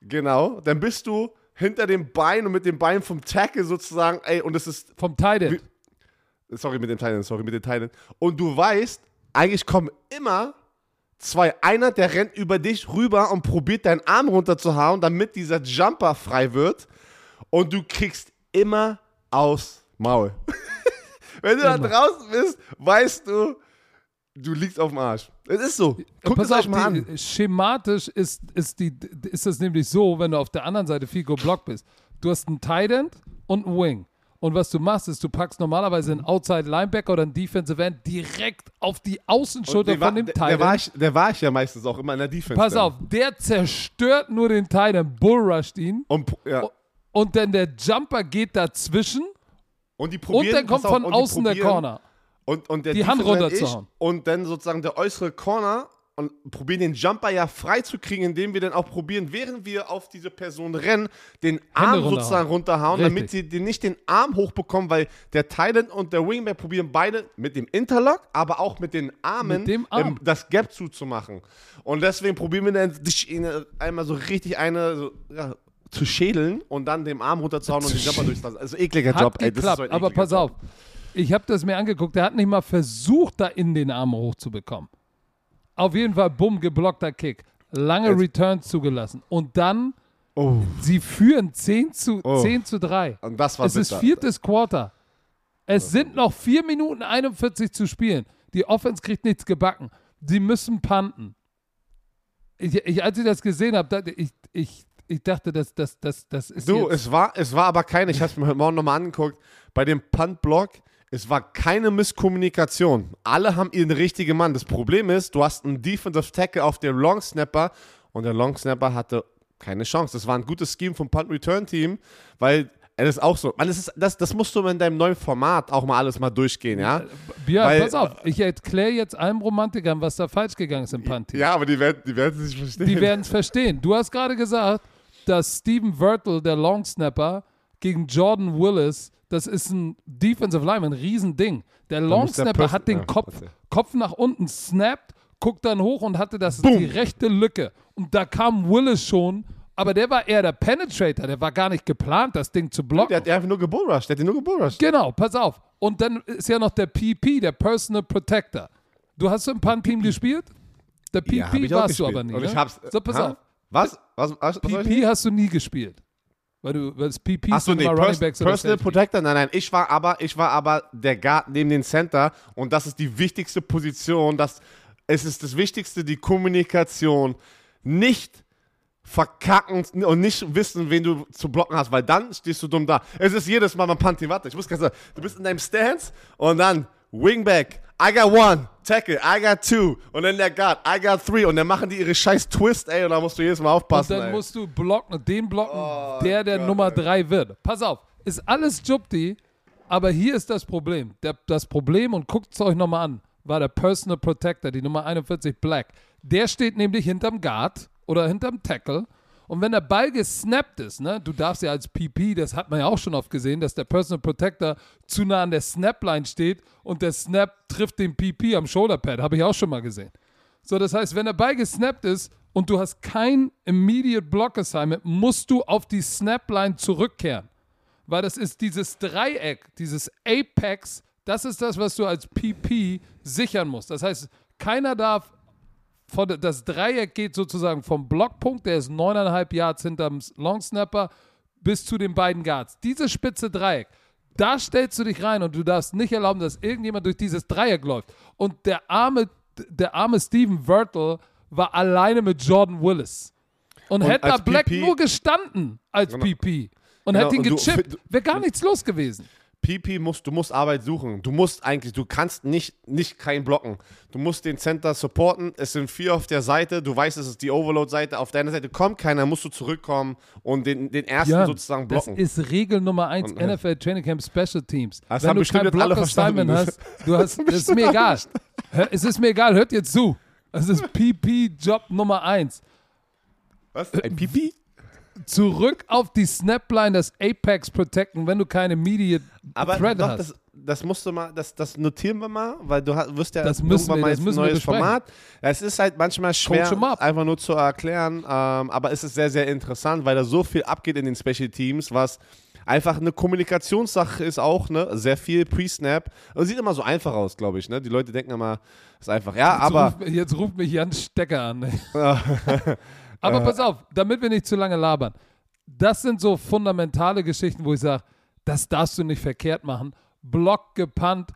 Genau, dann bist du hinter dem Bein und mit dem Bein vom Tackle sozusagen, ey, und es ist, Vom Tight End. sorry mit dem Teilen, sorry mit dem Teilen. Und du weißt, eigentlich kommen immer zwei, einer, der rennt über dich rüber und probiert deinen Arm runterzuhauen, damit dieser Jumper frei wird. Und du kriegst immer aus Maul. Wenn du da Immer. draußen bist, weißt du, du liegst auf dem Arsch. Es ist so. Guckt Pass auf, mal die, an. schematisch ist, ist, die, ist das nämlich so, wenn du auf der anderen Seite Fico Block bist. Du hast einen Tight End und einen Wing. Und was du machst, ist, du packst normalerweise einen Outside Linebacker oder einen Defensive End direkt auf die Außenschulter war- von dem Tight der, war ich, der war ich ja meistens auch immer in der Defense. Pass dann. auf, der zerstört nur den Tight End, bullrusht ihn. Und, ja. Und dann der Jumper geht dazwischen und die und probieren, dann kommt auf, von und außen der Corner. Und, und der die Hand Defensive runterzuhauen. Und dann sozusagen der äußere Corner und probieren den Jumper ja frei zu kriegen, indem wir dann auch probieren, während wir auf diese Person rennen, den Arm runterhauen. sozusagen runterhauen, damit Richtig. sie den nicht den Arm hochbekommen, weil der Thailand und der Wingback probieren beide mit dem Interlock, aber auch mit den Armen Mit dem Arm. ähm, das Gap zuzumachen. Und deswegen probieren wir dann einmal so richtig eine so, ja, zu schädeln und dann den Arm runterzuhauen und den Jumper durchzulassen. Also ekliger Hat Job, ey. Das ist geklappt, so ein aber ekliger pass Job. auf. Ich habe das mir angeguckt, der hat nicht mal versucht, da in den Arm hochzubekommen. Auf jeden Fall, bumm, geblockter Kick. Lange Jetzt- Returns zugelassen. Und dann, Oh. sie führen 10 zu, Oh. 10 zu 3. Und das war Es ist bitter. viertes Quarter. Es sind noch 4 Minuten 41 zu spielen. Die Offense kriegt nichts gebacken. Sie müssen punten. Ich, ich, als ich das gesehen habe, dachte ich, ich, ich dachte, das, das, das, das ist Du, jetzt, es war, es war aber keine, ich habe es mir heute Morgen nochmal angeguckt, bei dem Punt-Block, es war keine Misskommunikation. Alle haben ihren richtigen Mann. Das Problem ist, du hast einen Defensive Tackle auf dem Long Snapper und der Long Snapper hatte keine Chance. Das war ein gutes Scheme vom Punt-Return-Team, weil es ist auch so. Man, das, ist, das, das musst du in deinem neuen Format auch mal alles mal durchgehen, ja? ja, weil- pass auf, ich erkläre jetzt allen Romantikern, was da falsch gegangen ist im Punt-Team. Ja, aber die werden, die werden es nicht verstehen. Die werden es verstehen. Du hast gerade gesagt, dass Steven Wirtle, der Long Snapper, gegen Jordan Willis, das ist ein Defensive Lineman, ein Riesending. Der Long Snapper hat den Kopf. Kopf nach unten, snappt, guckt dann hoch und hatte das Boom. die rechte Lücke. Und da kam Willis schon, aber der war eher der Penetrator, der war gar nicht geplant, das Ding zu blocken. der hat einfach nur gebullrushed. Der hat ihn nur gebullrushed. Genau, pass auf. Und dann ist ja noch der PP, der Personal Protector. Du hast im Punt-Team gespielt? Der PP Ja, ich warst du aber nie. Und ich ne? hab's. So, pass Ha? auf. Was? Was? was, was ich PP hast du nie gespielt. Weil du, weil das PP Achso, nee, Pers Personal. Protector, nein, nein, ich war aber, ich war aber der Guard neben den Center und das ist die wichtigste Position, das, es ist das Wichtigste, die Kommunikation, nicht verkacken und nicht wissen, wen du zu blocken hast, weil dann stehst du dumm da. Es ist jedes Mal beim Punting, warte, ich muss ganz sagen, du bist in deinem Stance und dann Wingback, I got one, Tackle, I got two und dann der Guard, I got three und dann machen die ihre scheiß Twist, ey, und da musst du jedes Mal Und aufpassen, dann ey. musst du blocken, den blocken, Oh der der Gott, Nummer ey. 3 wird. Pass auf, ist alles Jupti, aber hier ist das Problem. Der, das Problem, und guckt es euch nochmal an, war der Personal Protector, die Nummer 41 Black. Der steht nämlich hinterm Guard oder hinterm Tackle. Und wenn der Ball gesnappt ist, ne, du darfst ja als PP, das hat man ja auch schon oft gesehen, dass der Personal Protector zu nah an der Snapline steht und der Snap trifft den PP am Shoulderpad. Habe ich auch schon mal gesehen. So, das heißt, wenn der Ball gesnappt ist und du hast kein Immediate Block Assignment, musst du auf die Snapline zurückkehren. Weil das ist dieses Dreieck, dieses Apex, das ist das, was du als PP sichern musst. Das heißt, keiner darf, von, das Dreieck geht sozusagen vom Blockpunkt, der ist neuneinhalb Yards hinterm Long Snapper, bis zu den beiden Guards. Diese spitze Dreieck, da stellst du dich rein und du darfst nicht erlauben, dass irgendjemand durch dieses Dreieck läuft. Und der arme, der arme Steven Wirtle war alleine mit Jordan Willis. Und, Und hätte da Black PP nur gestanden als Genau. PP und Genau, hätte ihn gechippt, wäre gar nichts los gewesen. PP musst, du musst Arbeit suchen. Du musst eigentlich, du kannst nicht, nicht kein blocken. Du musst den Center supporten. Es sind vier auf der Seite. Du weißt, es ist die Overload-Seite. Auf deiner Seite kommt keiner, musst du zurückkommen und den, den ersten Jan, sozusagen das blocken. ist Regel Nummer eins Und, äh, NFL Training Camp Special Teams. Das Wenn haben du kein jetzt alle Block Assignment verstanden. hast, du hast, das ist mir egal. Es ist mir egal, hört jetzt zu. Das ist PP-Job Nummer eins. Was? Ein PP? Zurück auf die Snapline, das Apex protecten, wenn du keine Immediate Aber Threat doch, hast. das, das musst du mal, das, das notieren wir mal, weil du hast, wirst ja Das müssen irgendwann wir- mal das ein neues. Format. Es ist halt manchmal schwer, einfach nur zu erklären, ähm, aber es ist sehr, sehr interessant, weil da so viel abgeht in den Special Teams, was einfach eine Kommunikationssache ist auch, ne? Sehr viel Pre-Snap. Und sieht immer so einfach aus, glaube ich, ne? Die Leute denken immer, ist einfach. Ja, Jetzt aber. ruft, jetzt ruft mich Jan Stecker an. Aber pass auf, damit wir nicht zu lange labern. Das sind so fundamentale Geschichten, wo ich sage, das darfst du nicht verkehrt machen. Block gepannt,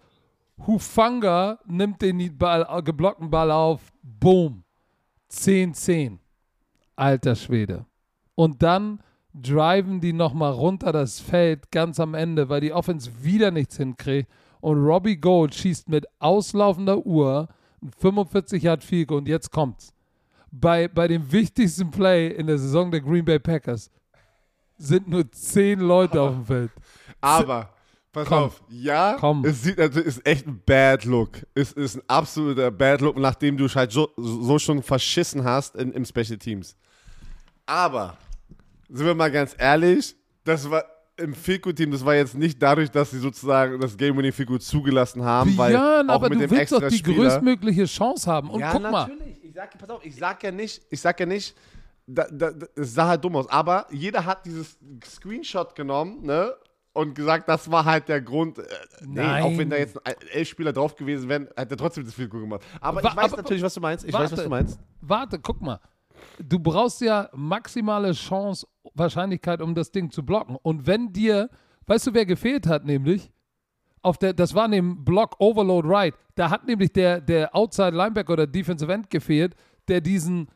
Hufanga nimmt den Ball, äh, geblockten Ball auf, boom, 10-10. Alter Schwede. Und dann driven die nochmal runter das Feld ganz am Ende, weil die Offense wieder nichts hinkriegt. Und Robbie Gold schießt mit auslaufender Uhr ein 45 Yard Field und jetzt kommt's. Bei, bei dem wichtigsten Play in der Saison der Green Bay Packers sind nur zehn Leute auf dem Feld. Aber, pass Komm. auf, ja, Komm. es sieht natürlich, ist echt ein Bad Look. Es ist ein absoluter Bad Look, nachdem du halt so, so schon verschissen hast in, im Special Teams. Aber, sind wir mal ganz ehrlich, das war im Fico-Team, das war jetzt nicht dadurch, dass sie sozusagen das Game-Winning Fico zugelassen haben, weil Björn, auch aber mit du dem willst doch die Spieler, größtmögliche Chance haben. Und ja, guck mal, natürlich. Ich sag, pass auf, ich sag ja nicht, ich sag ja nicht, da, da, es sah halt dumm aus. Aber jeder hat dieses Screenshot genommen, ne? Und gesagt, das war halt der Grund. Äh, nee, Nein. auch wenn da jetzt elf Spieler drauf gewesen wären, hat er trotzdem das viel gut gemacht. Aber Wa- ich weiß aber- natürlich, was du meinst. Ich warte. weiß, was du meinst. warte, guck mal. Du brauchst ja maximale Chance, Wahrscheinlichkeit, um das Ding zu blocken. Und wenn dir, weißt du, wer gefehlt hat, nämlich? Auf der, das war neben Block Overload Right. Da hat nämlich der, der Outside Linebacker oder Defensive End gefehlt, der diesen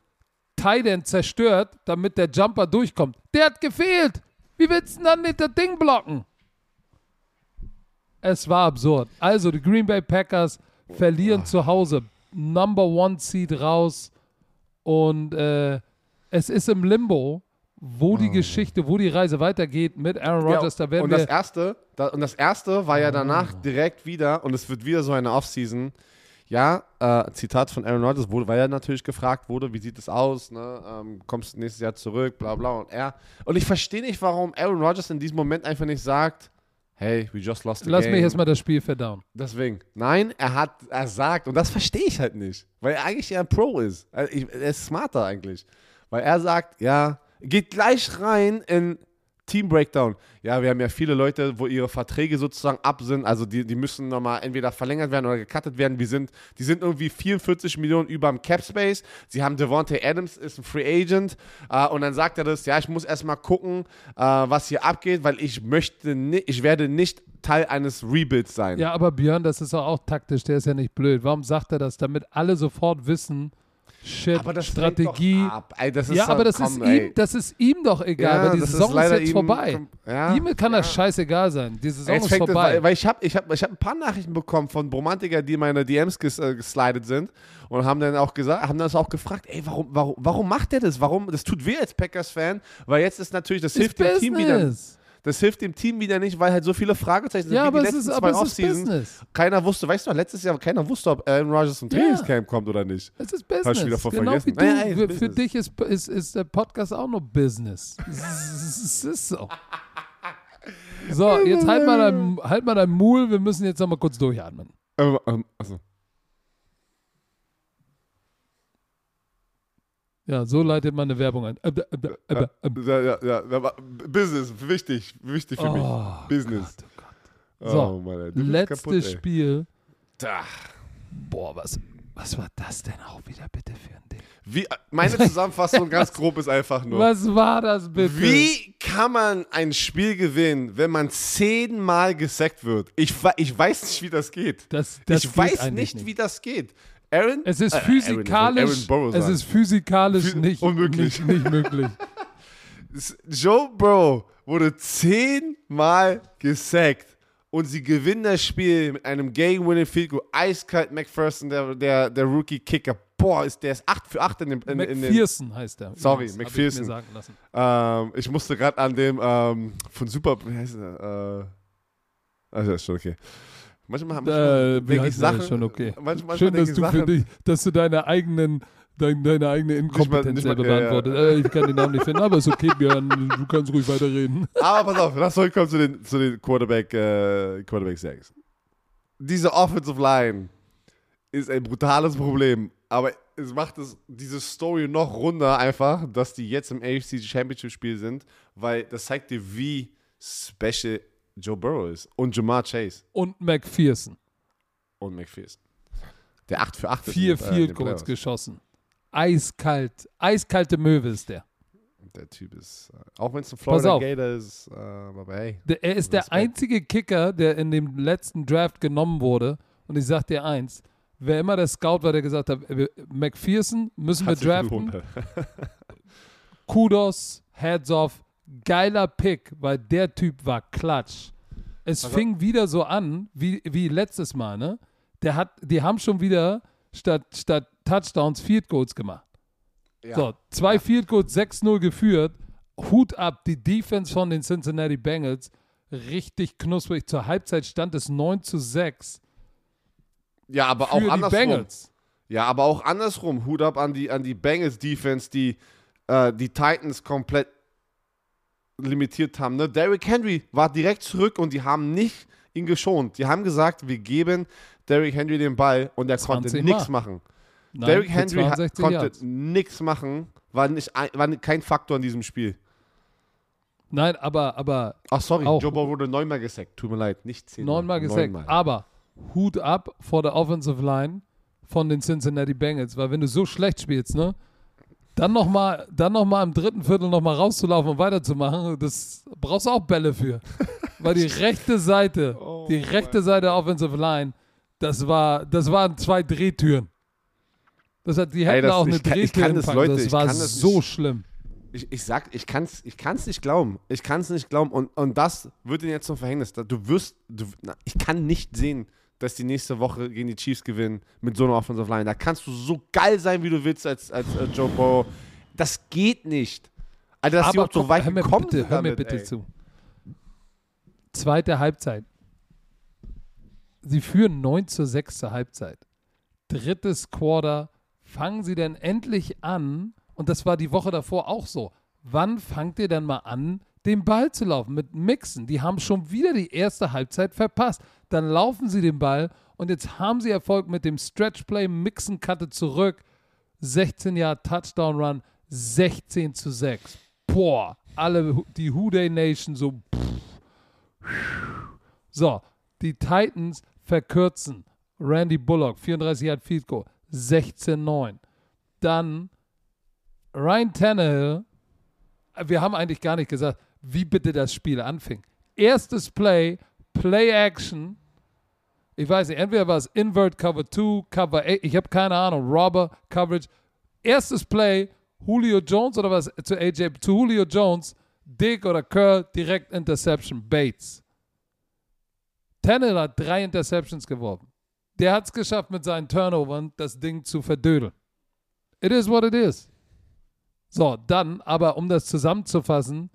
Tight End zerstört, damit der Jumper durchkommt. Der hat gefehlt. Wie willst du denn dann nicht das Ding blocken? Es war absurd. Also, die Green Bay Packers verlieren zu Hause. Number One Seed raus. Und äh, es ist im Limbo, wo die Geschichte, wo die Reise weitergeht mit Aaron Rodgers. da werden und wir. das erste, da, und das erste war ja danach direkt wieder, und es wird wieder so eine Offseason. Ja, äh, Zitat von Aaron Rodgers, wurde, weil er natürlich gefragt wurde, wie sieht es aus, ne? ähm, kommst du nächstes Jahr zurück, bla bla und er. Und ich verstehe nicht, warum Aaron Rodgers in diesem Moment einfach nicht sagt, hey, we just lost the Lass game. mich erstmal das Spiel verdauen. Deswegen. Nein, er hat, er sagt, und das verstehe ich halt nicht, weil er eigentlich ja ein Pro ist. Er, ich, er ist smarter eigentlich. Weil er sagt, ja, geht gleich rein in Team Breakdown. Ja, wir haben ja viele Leute, wo ihre Verträge sozusagen ab sind, also die, die müssen nochmal entweder verlängert werden oder gecuttet werden. Wir sind, die sind irgendwie 44 Millionen über dem Cap Space. Sie haben Devontae Adams, ist ein Free Agent. Äh, und dann sagt er das, ja, ich muss erstmal gucken, äh, was hier abgeht, weil ich möchte nicht, ich werde nicht Teil eines Rebuilds sein. Ja, aber Björn, das ist auch taktisch, der ist ja nicht blöd. Warum sagt er das? Damit alle sofort wissen, shit, Aber das Strategie. Ey, das ist Ja, aber das, komm, ist ey. ihm, das ist ihm doch egal, Ja, weil die das ist Saison ist, leider jetzt ihm- vorbei. ja, ihm kann ja. das scheißegal sein. Die Saison Jetzt ist vorbei. weil, weil ich habe ich hab, ich hab ein paar Nachrichten bekommen von Bromantiker, die meine DMs ges, äh, geslidet sind und haben dann auch gesagt, haben das auch gefragt, ey, warum, warum, warum macht der das? Warum? Das tut weh als Packers-Fan, weil jetzt ist natürlich, das hilft dem Team wieder. Business. Das hilft dem Team wieder nicht, weil halt so viele Fragezeichen sind Ja, wie aber die es letzten ist, zwei aber es ist. Business. Keiner wusste, weißt du, noch, letztes Jahr keiner wusste, ob Aaron Rodgers zum Ja. Trainingscamp kommt oder nicht. Es ist Hab ich Business. wieder genau vergessen. du. Naja, für, für Business. dich ist, ist, ist der Podcast auch nur Business. Es ist- so. So, jetzt halt mal dein, halt mal dein Mul. Wir müssen jetzt noch mal kurz durchatmen. Ähm, ähm, also. Ja, so leitet man eine Werbung ein. Äh, äh, äh, äh, äh. Ja, ja, Business, wichtig, wichtig für Oh, mich. Business. Gott, oh Gott. So, oh, Mann, Letztes kaputt. Spiel. Ach. Boah, was, was war das denn auch wieder bitte für ein Ding? Wie, meine Zusammenfassung ganz grob ist einfach nur. Was war das bitte? Wie kann man ein Spiel gewinnen, wenn man zehnmal gesackt wird? Ich, ich weiß nicht, wie das geht. Das, das ich weiß eigentlich nicht, wie das geht. Aaron? Es ist äh, physikalisch, Aaron, Aaron es ist physikalisch Phy- nicht, unmöglich. nicht, nicht möglich. Joe Burrow wurde zehnmal gesackt und sie gewinnen das Spiel mit einem Game-Winning Field Goal. Eiskalt McPherson, der, der, der Rookie-Kicker. Boah, ist, der ist 8 für 8 in dem. In, in dem McPherson heißt er. Sorry, hab McPherson. Ich, sagen lassen. ähm, ich musste gerade an dem ähm, von Super. Wie heißt der? Äh, also, ist schon okay. Manchmal, manchmal Äh, wie denke ich? Sachen. Schon okay. Manchmal, Schön, dass du, für dich, dass du deine eigenen dein, deine eigene Inkompetenz nicht mal- selber ja, ja. beantwortet. Äh, ich kann den Namen nicht finden, aber ist okay, Björn. Du kannst ruhig weiterreden. Aber pass auf, lass zurückkommen zu den, zu den Quarterback, äh, Quarterback Sacks. Diese Offensive Line ist ein brutales Problem, aber es macht es, diese Story noch runder einfach, dass die jetzt im AFC Championship Spiel sind, weil das zeigt dir, wie special Joe Burrow ist und Jamar Chase Und McPherson. und McPherson. Der 8 für 8 ist Vier äh, in Field den Goals geschossen. Eiskalt. Eiskalte Möwe ist der. Der Typ ist, äh, auch wenn es ein Florida. Gator ist, äh, aber hey. der er ist der Respekt. einzige Kicker, der in dem letzten Draft genommen wurde. Und ich sag dir eins, wer immer der Scout war, der gesagt hat, wir- McPherson müssen wir Hat sich draften. Kudos, Heads off, geiler Pick, weil der Typ war klatsch. Es Also- fing wieder so an, wie, wie letztes Mal, ne? Der hat, die haben schon wieder statt, statt Touchdowns Field Goals gemacht. Ja. So, zwei Field Goals, 6-0 geführt. Hut ab, die Defense von den Cincinnati Bengals. Richtig knusprig. Zur Halbzeit stand es 9 zu 6 Ja, aber auch die andersrum. Bengals. Ja, aber auch andersrum. Hut ab an die, an die Bengals Defense, die äh, die Titans komplett limitiert haben. Ne? Derrick Henry war direkt zurück und die haben nicht ihn geschont. Die haben gesagt, wir geben Derrick Henry den Ball und er konnte 20 nichts machen. Nein, Derrick Henry hat, 62 konnte nichts machen, war, nicht war kein Faktor in diesem Spiel. Nein, aber, aber Ach, sorry, Auch- Joe Burrow wurde neunmal gesackt. Tut mir leid, nicht zehnmal. neunmal gesackt. Neunmal. Aber Hut ab vor der Offensive Line von den Cincinnati Bengals, weil wenn du so schlecht spielst, ne, dann nochmal dann noch mal im dritten Viertel nochmal rauszulaufen und weiterzumachen, das brauchst du auch Bälle für. weil die rechte Seite, Oh die rechte Seite der Offensive Line, das war, das waren zwei Drehtüren. Das hat, die hätten das- auch eine kann- Drehtür kann das. Leute, das ich war kann das so nicht. schlimm. Ich, ich sag, ich kann's, ich kann's nicht glauben. Ich kann's nicht glauben. Und, und das wird ihnen jetzt zum Verhängnis. Du wirst, du, na, ich kann nicht sehen, dass die nächste Woche gegen die Chiefs gewinnen mit so einer Offensive Line. Da kannst du so geil sein, wie du willst als, als äh, Joe Burrow. Das geht nicht. Alter, dass die Aber auch so komm, weit hör mir gekommen bitte, sind hör mir damit, bitte ey. zu. Zweite Halbzeit. Sie führen 9 zu 6 zur Halbzeit. Drittes Quarter. Fangen Sie denn endlich an, und das war die Woche davor auch so, wann fangt ihr denn mal an, den Ball zu laufen mit Mixen? Die haben schon wieder die erste Halbzeit verpasst. Dann laufen sie den Ball und jetzt haben sie Erfolg mit dem Stretch-Play, Mixen, Cutte zurück. 16 Jahre Touchdown Run, 16 zu 6. Boah, alle die Houday Nation so. So, die Titans verkürzen. Randy Bullock, 34 Yard Field Goal, 16-9. Dann Ryan Tannehill. Wir haben eigentlich gar nicht gesagt, wie bitte das Spiel anfing. Erstes Play, Play Action. Ich weiß nicht, entweder war es Invert Cover 2, Cover 8, ich habe keine Ahnung, Robber Coverage. Erstes Play, Julio Jones oder was zu AJ, zu Julio Jones, Dick oder Curl, direkt Interception, Bates. Tannehill hat drei Interceptions geworfen. Der hat es geschafft, mit seinen Turnovern das Ding zu verdödeln. It is what it is. So, dann, aber um das zusammenzufassen,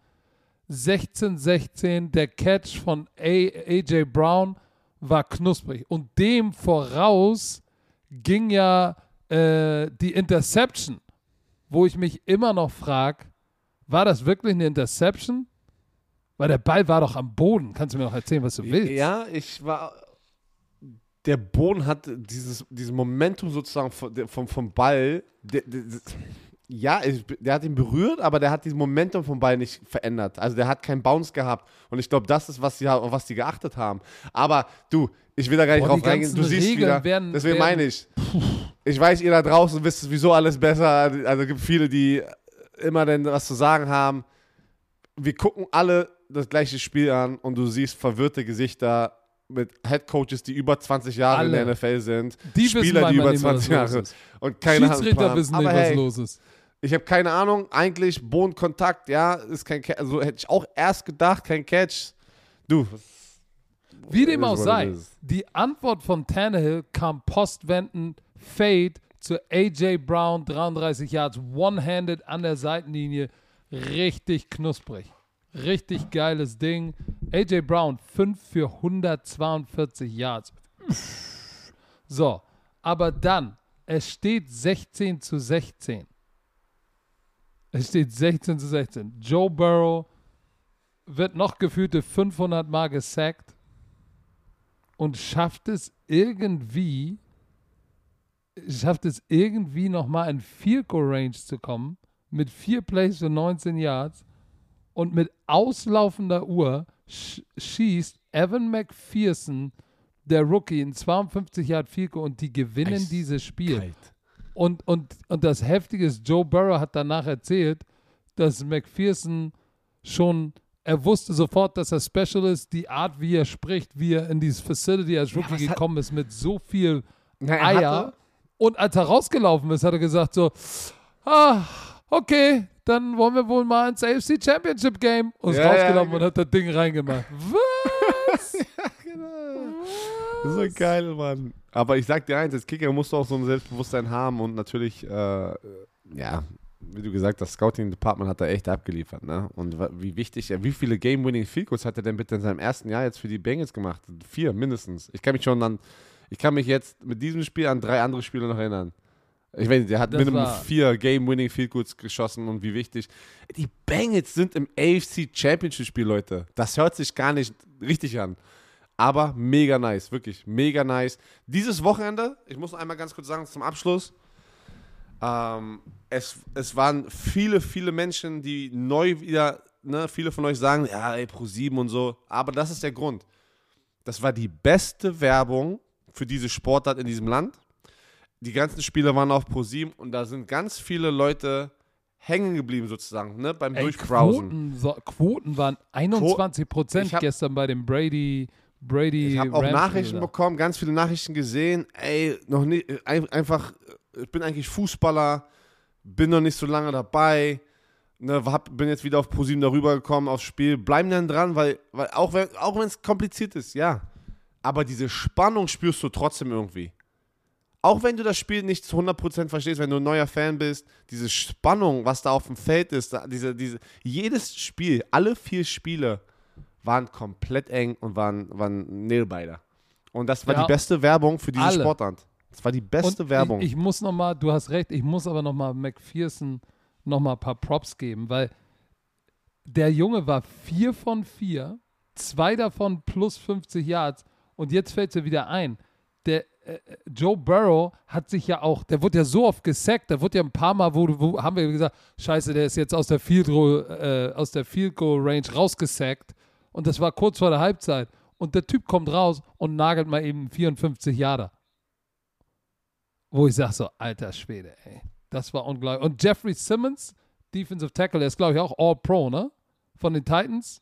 16-16, der Catch von AJ Brown war knusprig. Und dem voraus ging ja äh, die Interception, wo ich mich immer noch frage, war das wirklich eine Interception? Weil der Ball war doch am Boden. Kannst du mir noch erzählen, was du willst? Ja, ich war. Der Boden hat dieses, dieses Momentum sozusagen vom, vom, vom Ball. Der, der, ja, der hat ihn berührt, aber der hat dieses Momentum vom Ball nicht verändert. Also der hat keinen Bounce gehabt. Und ich glaube, das ist, was sie, auf was die geachtet haben. Aber du, ich will da gar nicht Boah, drauf reingehen. Du siehst Regeln wieder. werden- deswegen werden- meine ich. Ich weiß, ihr da draußen wisst sowieso alles besser. Also es gibt viele, die immer denn was zu sagen haben. Wir gucken alle das gleiche Spiel an und du siehst verwirrte Gesichter mit Headcoaches, die über 20 Jahre in Alle. der NFL sind. Die wissen Spieler, die über nicht, was 20 los Jahre und keine. Schiedsrichter wissen nicht, Aber was los ist. Ich habe keine Ahnung. Eigentlich Bodenkontakt, ja, ist kein Catch. Also hätte ich auch erst gedacht, kein Catch. Du. Wie dem auch sei, die Antwort von Tannehill kam postwendend Fade zu AJ Brown, 33 Yards, one-handed an der Seitenlinie. Richtig knusprig. Richtig geiles Ding. AJ Brown, 5 für 142 Yards. So, aber dann, es steht 16 zu 16. Es steht 16 zu 16. Joe Burrow wird noch gefühlte 500 Mal gesackt und schafft es irgendwie, schafft es irgendwie nochmal in Field Goal Range zu kommen mit vier Plays für 19 Yards und mit auslaufender Uhr sch schießt Evan McPherson, der Rookie, in 52 Yard Field Goal und die gewinnen Eis- dieses Spiel. Kalt. Und, und, und das Heftige ist, Joe Burrow hat danach erzählt, dass McPherson schon, er wusste sofort, dass er Special ist, die Art, wie er spricht, wie er in dieses Facility als Rookie hat- gekommen ist, mit so viel Na, er Eier. hatte- Und als er rausgelaufen ist, hat er gesagt so, ah, okay, dann wollen wir wohl mal ins AFC Championship Game. Und ist Ja, ja, rausgelaufen und genau. hat das Ding reingemacht. Was? So geil, Mann. Aber ich sag dir eins, als Kicker musst du auch so ein Selbstbewusstsein haben und natürlich, äh, ja, wie du gesagt hast, Scouting Department hat da echt abgeliefert, ne? Und wie wichtig, wie viele Game-Winning Field Goals hat er denn bitte in seinem ersten Jahr jetzt für die Bengals gemacht? Vier mindestens. Ich kann mich schon an, ich kann mich jetzt mit diesem Spiel an drei andere Spiele noch erinnern. Ich weiß nicht, der hat Das Minimum war- vier Game-Winning Field Goals geschossen und wie wichtig. Die Bengals sind im AFC Championship Spiel, Leute. Das hört sich gar nicht richtig an. Aber mega nice, wirklich mega nice. Dieses Wochenende, ich muss noch einmal ganz kurz sagen zum Abschluss, ähm, es, es waren viele, viele Menschen, die neu wieder, ne, viele von euch sagen, ja, ey, Pro7 und so, aber das ist der Grund. Das war die beste Werbung für diese Sportart in diesem Land. Die ganzen Spiele waren auf Pro7 und da sind ganz viele Leute hängen geblieben sozusagen, ne, beim Ey, Durchbrowsen. Quoten, so, Quoten waren 21 Prozent gestern bei dem Brady, Brady Ich habe auch Rams Nachrichten da. bekommen, ganz viele Nachrichten gesehen. Ey, noch nicht, ein, einfach ich bin eigentlich Fußballer, bin noch nicht so lange dabei, ne, hab, bin jetzt wieder auf ProSieben darüber gekommen, aufs Spiel, bleiben dann dran, weil, weil auch wenn auch es kompliziert ist, ja, aber diese Spannung spürst du trotzdem irgendwie. Auch wenn du das Spiel nicht zu 100% verstehst, wenn du ein neuer Fan bist, diese Spannung, was da auf dem Feld ist, diese, diese, jedes Spiel, alle vier Spiele waren komplett eng und waren, waren Nailbiter. Und das war Ja. die beste Werbung für diese Alle. Sportart. Das war die beste Und Werbung. Ich, ich muss noch mal, du hast recht, ich muss aber noch mal McPherson noch mal ein paar Props geben, weil der Junge war vier von vier, zwei davon plus 50 Yards und jetzt fällt es wieder ein. Der äh, Joe Burrow hat sich ja auch, der wurde ja so oft gesackt, der wurde ja ein paar Mal, wo, wo haben wir gesagt, scheiße, der ist jetzt aus der Field äh, aus der Field Goal Range rausgesackt und das war kurz vor der Halbzeit und der Typ kommt raus und nagelt mal eben 54 Yarder wo ich sage so, alter Schwede, ey. Das war unglaublich. Und Jeffrey Simmons, Defensive Tackle, der ist, glaube ich, auch All-Pro, ne? Von den Titans.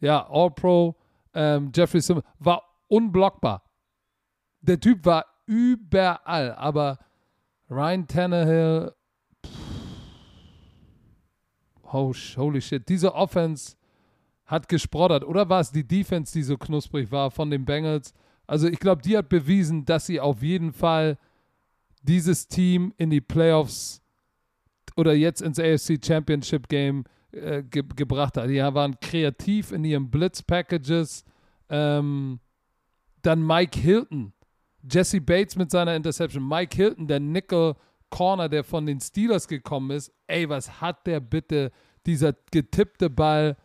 Ja, All-Pro. Ähm, Jeffrey Simmons war unblockbar. Der Typ war überall, aber Ryan Tannehill, pff, oh, holy shit, diese Offense hat gesproddert. Oder war es die Defense, die so knusprig war von den Bengals? Also ich glaube, die hat bewiesen, dass sie auf jeden Fall dieses Team in die Playoffs oder jetzt ins AFC Championship Game äh, ge gebracht hat. Die waren kreativ in ihren Blitz-Packages. Ähm, dann Mike Hilton, Jesse Bates mit seiner Interception, Mike Hilton, der Nickel Corner, der von den Steelers gekommen ist. Ey, was hat der bitte, dieser getippte Ball,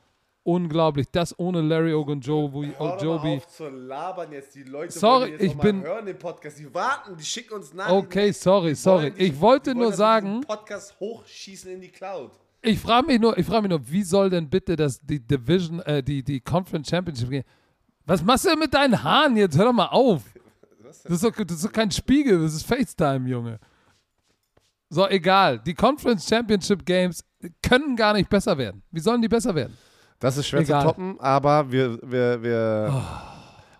unglaublich. Das ohne Larry Ogunjobi. Ojobi. zu labern jetzt. Die Leute Sorry, jetzt ich mal bin- hören den Podcast. Die warten, die schicken uns nach. Okay, sorry, sorry. Ich wollte nur sagen, Podcast hochschießen in die Cloud. Ich frage mich nur, ich frage mich nur, wie soll denn bitte das die Division, äh, die die Conference Championship gehen? Was machst du denn mit deinen Haaren jetzt? Hör doch mal auf. Das ist doch, das ist doch kein Spiegel, das ist FaceTime, Junge. So, egal. Die Conference Championship Games können gar nicht besser werden. Wie sollen die besser werden? Das ist schwer Egal. zu toppen, aber wir, wir, wir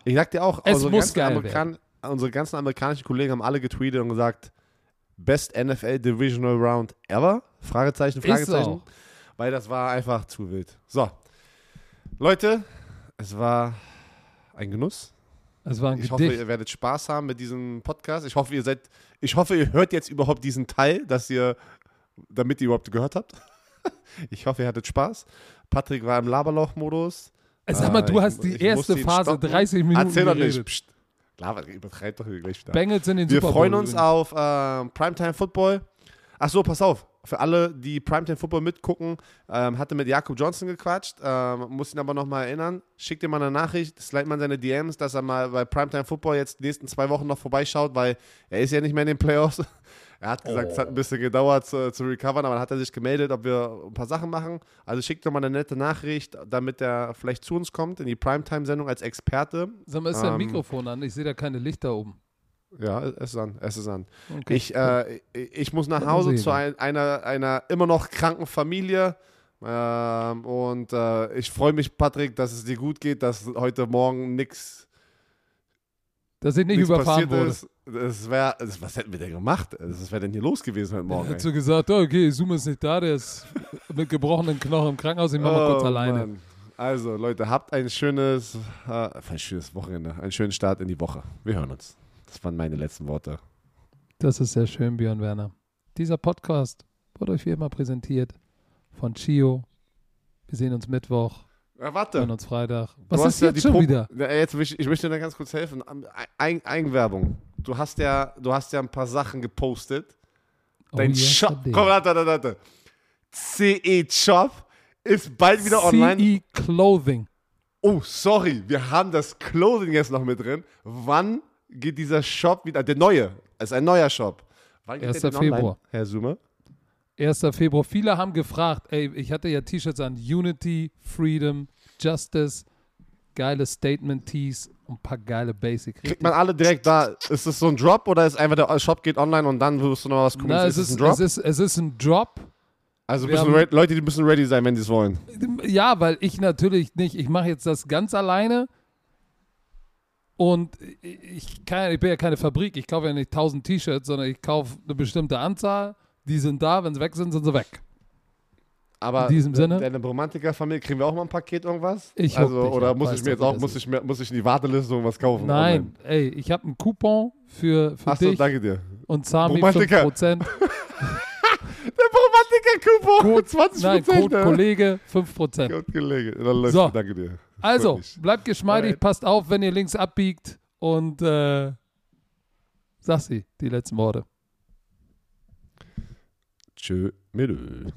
ich sag dir auch, unsere ganzen, unsere ganzen amerikanischen Kollegen haben alle getweetet und gesagt, Best NFL Divisional Round ever? Fragezeichen, Fragezeichen. Weil das war einfach zu wild. So, Leute, es war ein Genuss. Es war ein Ich hoffe, Gedicht. ihr werdet Spaß haben mit diesem Podcast. Ich hoffe, ihr seid, ich hoffe, ihr hört jetzt überhaupt diesen Teil, dass ihr, damit ihr überhaupt gehört habt. Ich hoffe, ihr hattet Spaß. Patrick war im Laberloch-Modus. Sag mal, Äh, du hast die ich erste Phase stoppen. 30 Minuten Erzähl doch nicht. geredet. Psst. Laber, übertreib doch gleich wieder. Bengals in den Wir Super Bowl freuen uns übrigens. auf ähm, Primetime Football. Ach so, pass auf. Für alle, die Primetime Football mitgucken, ähm, hatte mit Jakob Johnson gequatscht, ähm, muss ihn aber nochmal erinnern. Schickt ihm mal eine Nachricht, slide mal seine DMs, dass er mal bei Primetime Football jetzt die nächsten zwei Wochen noch vorbeischaut, weil er ist ja nicht mehr in den Playoffs. Er hat gesagt, es hat ein bisschen gedauert zu, zu recovern, aber dann hat er sich gemeldet, ob wir ein paar Sachen machen. Also schickt doch mal eine nette Nachricht, damit er vielleicht zu uns kommt in die Primetime-Sendung als Experte. Sag mal, ist dein ähm, Mikrofon an? Ich sehe da keine Lichter oben. Ja, es ist an, es ist an. Okay. Ich, äh, ich muss nach Hause zu ein, einer, einer immer noch kranken Familie. Ähm, und äh, ich freue mich, Patrick, dass es dir gut geht, dass heute Morgen nichts Dass ich nicht überfahren passiert wurde. ist. Das wär, das, was hätten wir denn gemacht? Was wäre denn hier los gewesen heute Morgen? Ey? so gesagt, oh, okay, Zoom ist nicht da, der ist mit gebrochenen Knochen im Krankenhaus, ich mach mal kurz Oh, alleine. Mann. Also, Leute, habt ein schönes, äh, ein schönes Wochenende, einen schönen Start in die Woche. Wir hören uns. Das waren meine letzten Worte. Das ist sehr schön, Björn Werner. Dieser Podcast wurde euch wie immer präsentiert von Chio. Wir sehen uns Mittwoch, Ja, warte. hören uns Freitag. Du Was hast ist ja jetzt die schon Pro- wieder? Ja, Jetzt, ich, ich möchte dir ganz kurz helfen. Eig Eigenwerbung. Du hast, ja, du hast ja ein paar Sachen gepostet. Dein oh, yes, Shop. Komm, warte, warte, warte. CE Shop ist bald wieder online. CE Clothing. Oh, sorry. Wir haben das Clothing jetzt noch mit drin. Wann geht dieser Shop wieder? Der neue. Es ist ein neuer Shop. Wann geht 1. der denn online, Februar. Herr Summe? 1. Februar. Viele haben gefragt, ey, ich hatte ja T-Shirts an Unity, Freedom, Justice, geile Statement-Tees und ein paar geile Basic. Kriegt man alle direkt da? Ist es so ein Drop oder ist einfach der Shop geht online und dann wirst du noch was? Na, ist es, ist, ein Drop? es, ist, es ist ein Drop. also müssen haben- Leute, die müssen ready sein, wenn die es wollen. Ja, weil ich natürlich nicht, ich mache jetzt das ganz alleine. Und ich, kann, ich bin ja keine Fabrik, ich kaufe ja nicht 1000 T-Shirts, sondern ich kaufe eine bestimmte Anzahl. Die sind da, wenn sie weg sind, sind sie weg. Aber In diesem Sinne? deine Romantiker-Familie, kriegen wir auch mal ein Paket irgendwas? Ich also, oder muss ich mir jetzt auch, muss ich, mir, muss ich in die Warteliste irgendwas kaufen? Nein, ey, ich habe einen Coupon für, für Achso, dich danke dir. und Sami Romantiker. 5%. Der Romantiker-Coupon, Code- 20 Nein, Code Kollege 5%. Gut gelegen. Dann läuft So. danke dir. Also, bleibt geschmeidig, Alright. passt auf, wenn ihr links abbiegt und äh, sag sie, die letzten Worte. tschö, Mädel.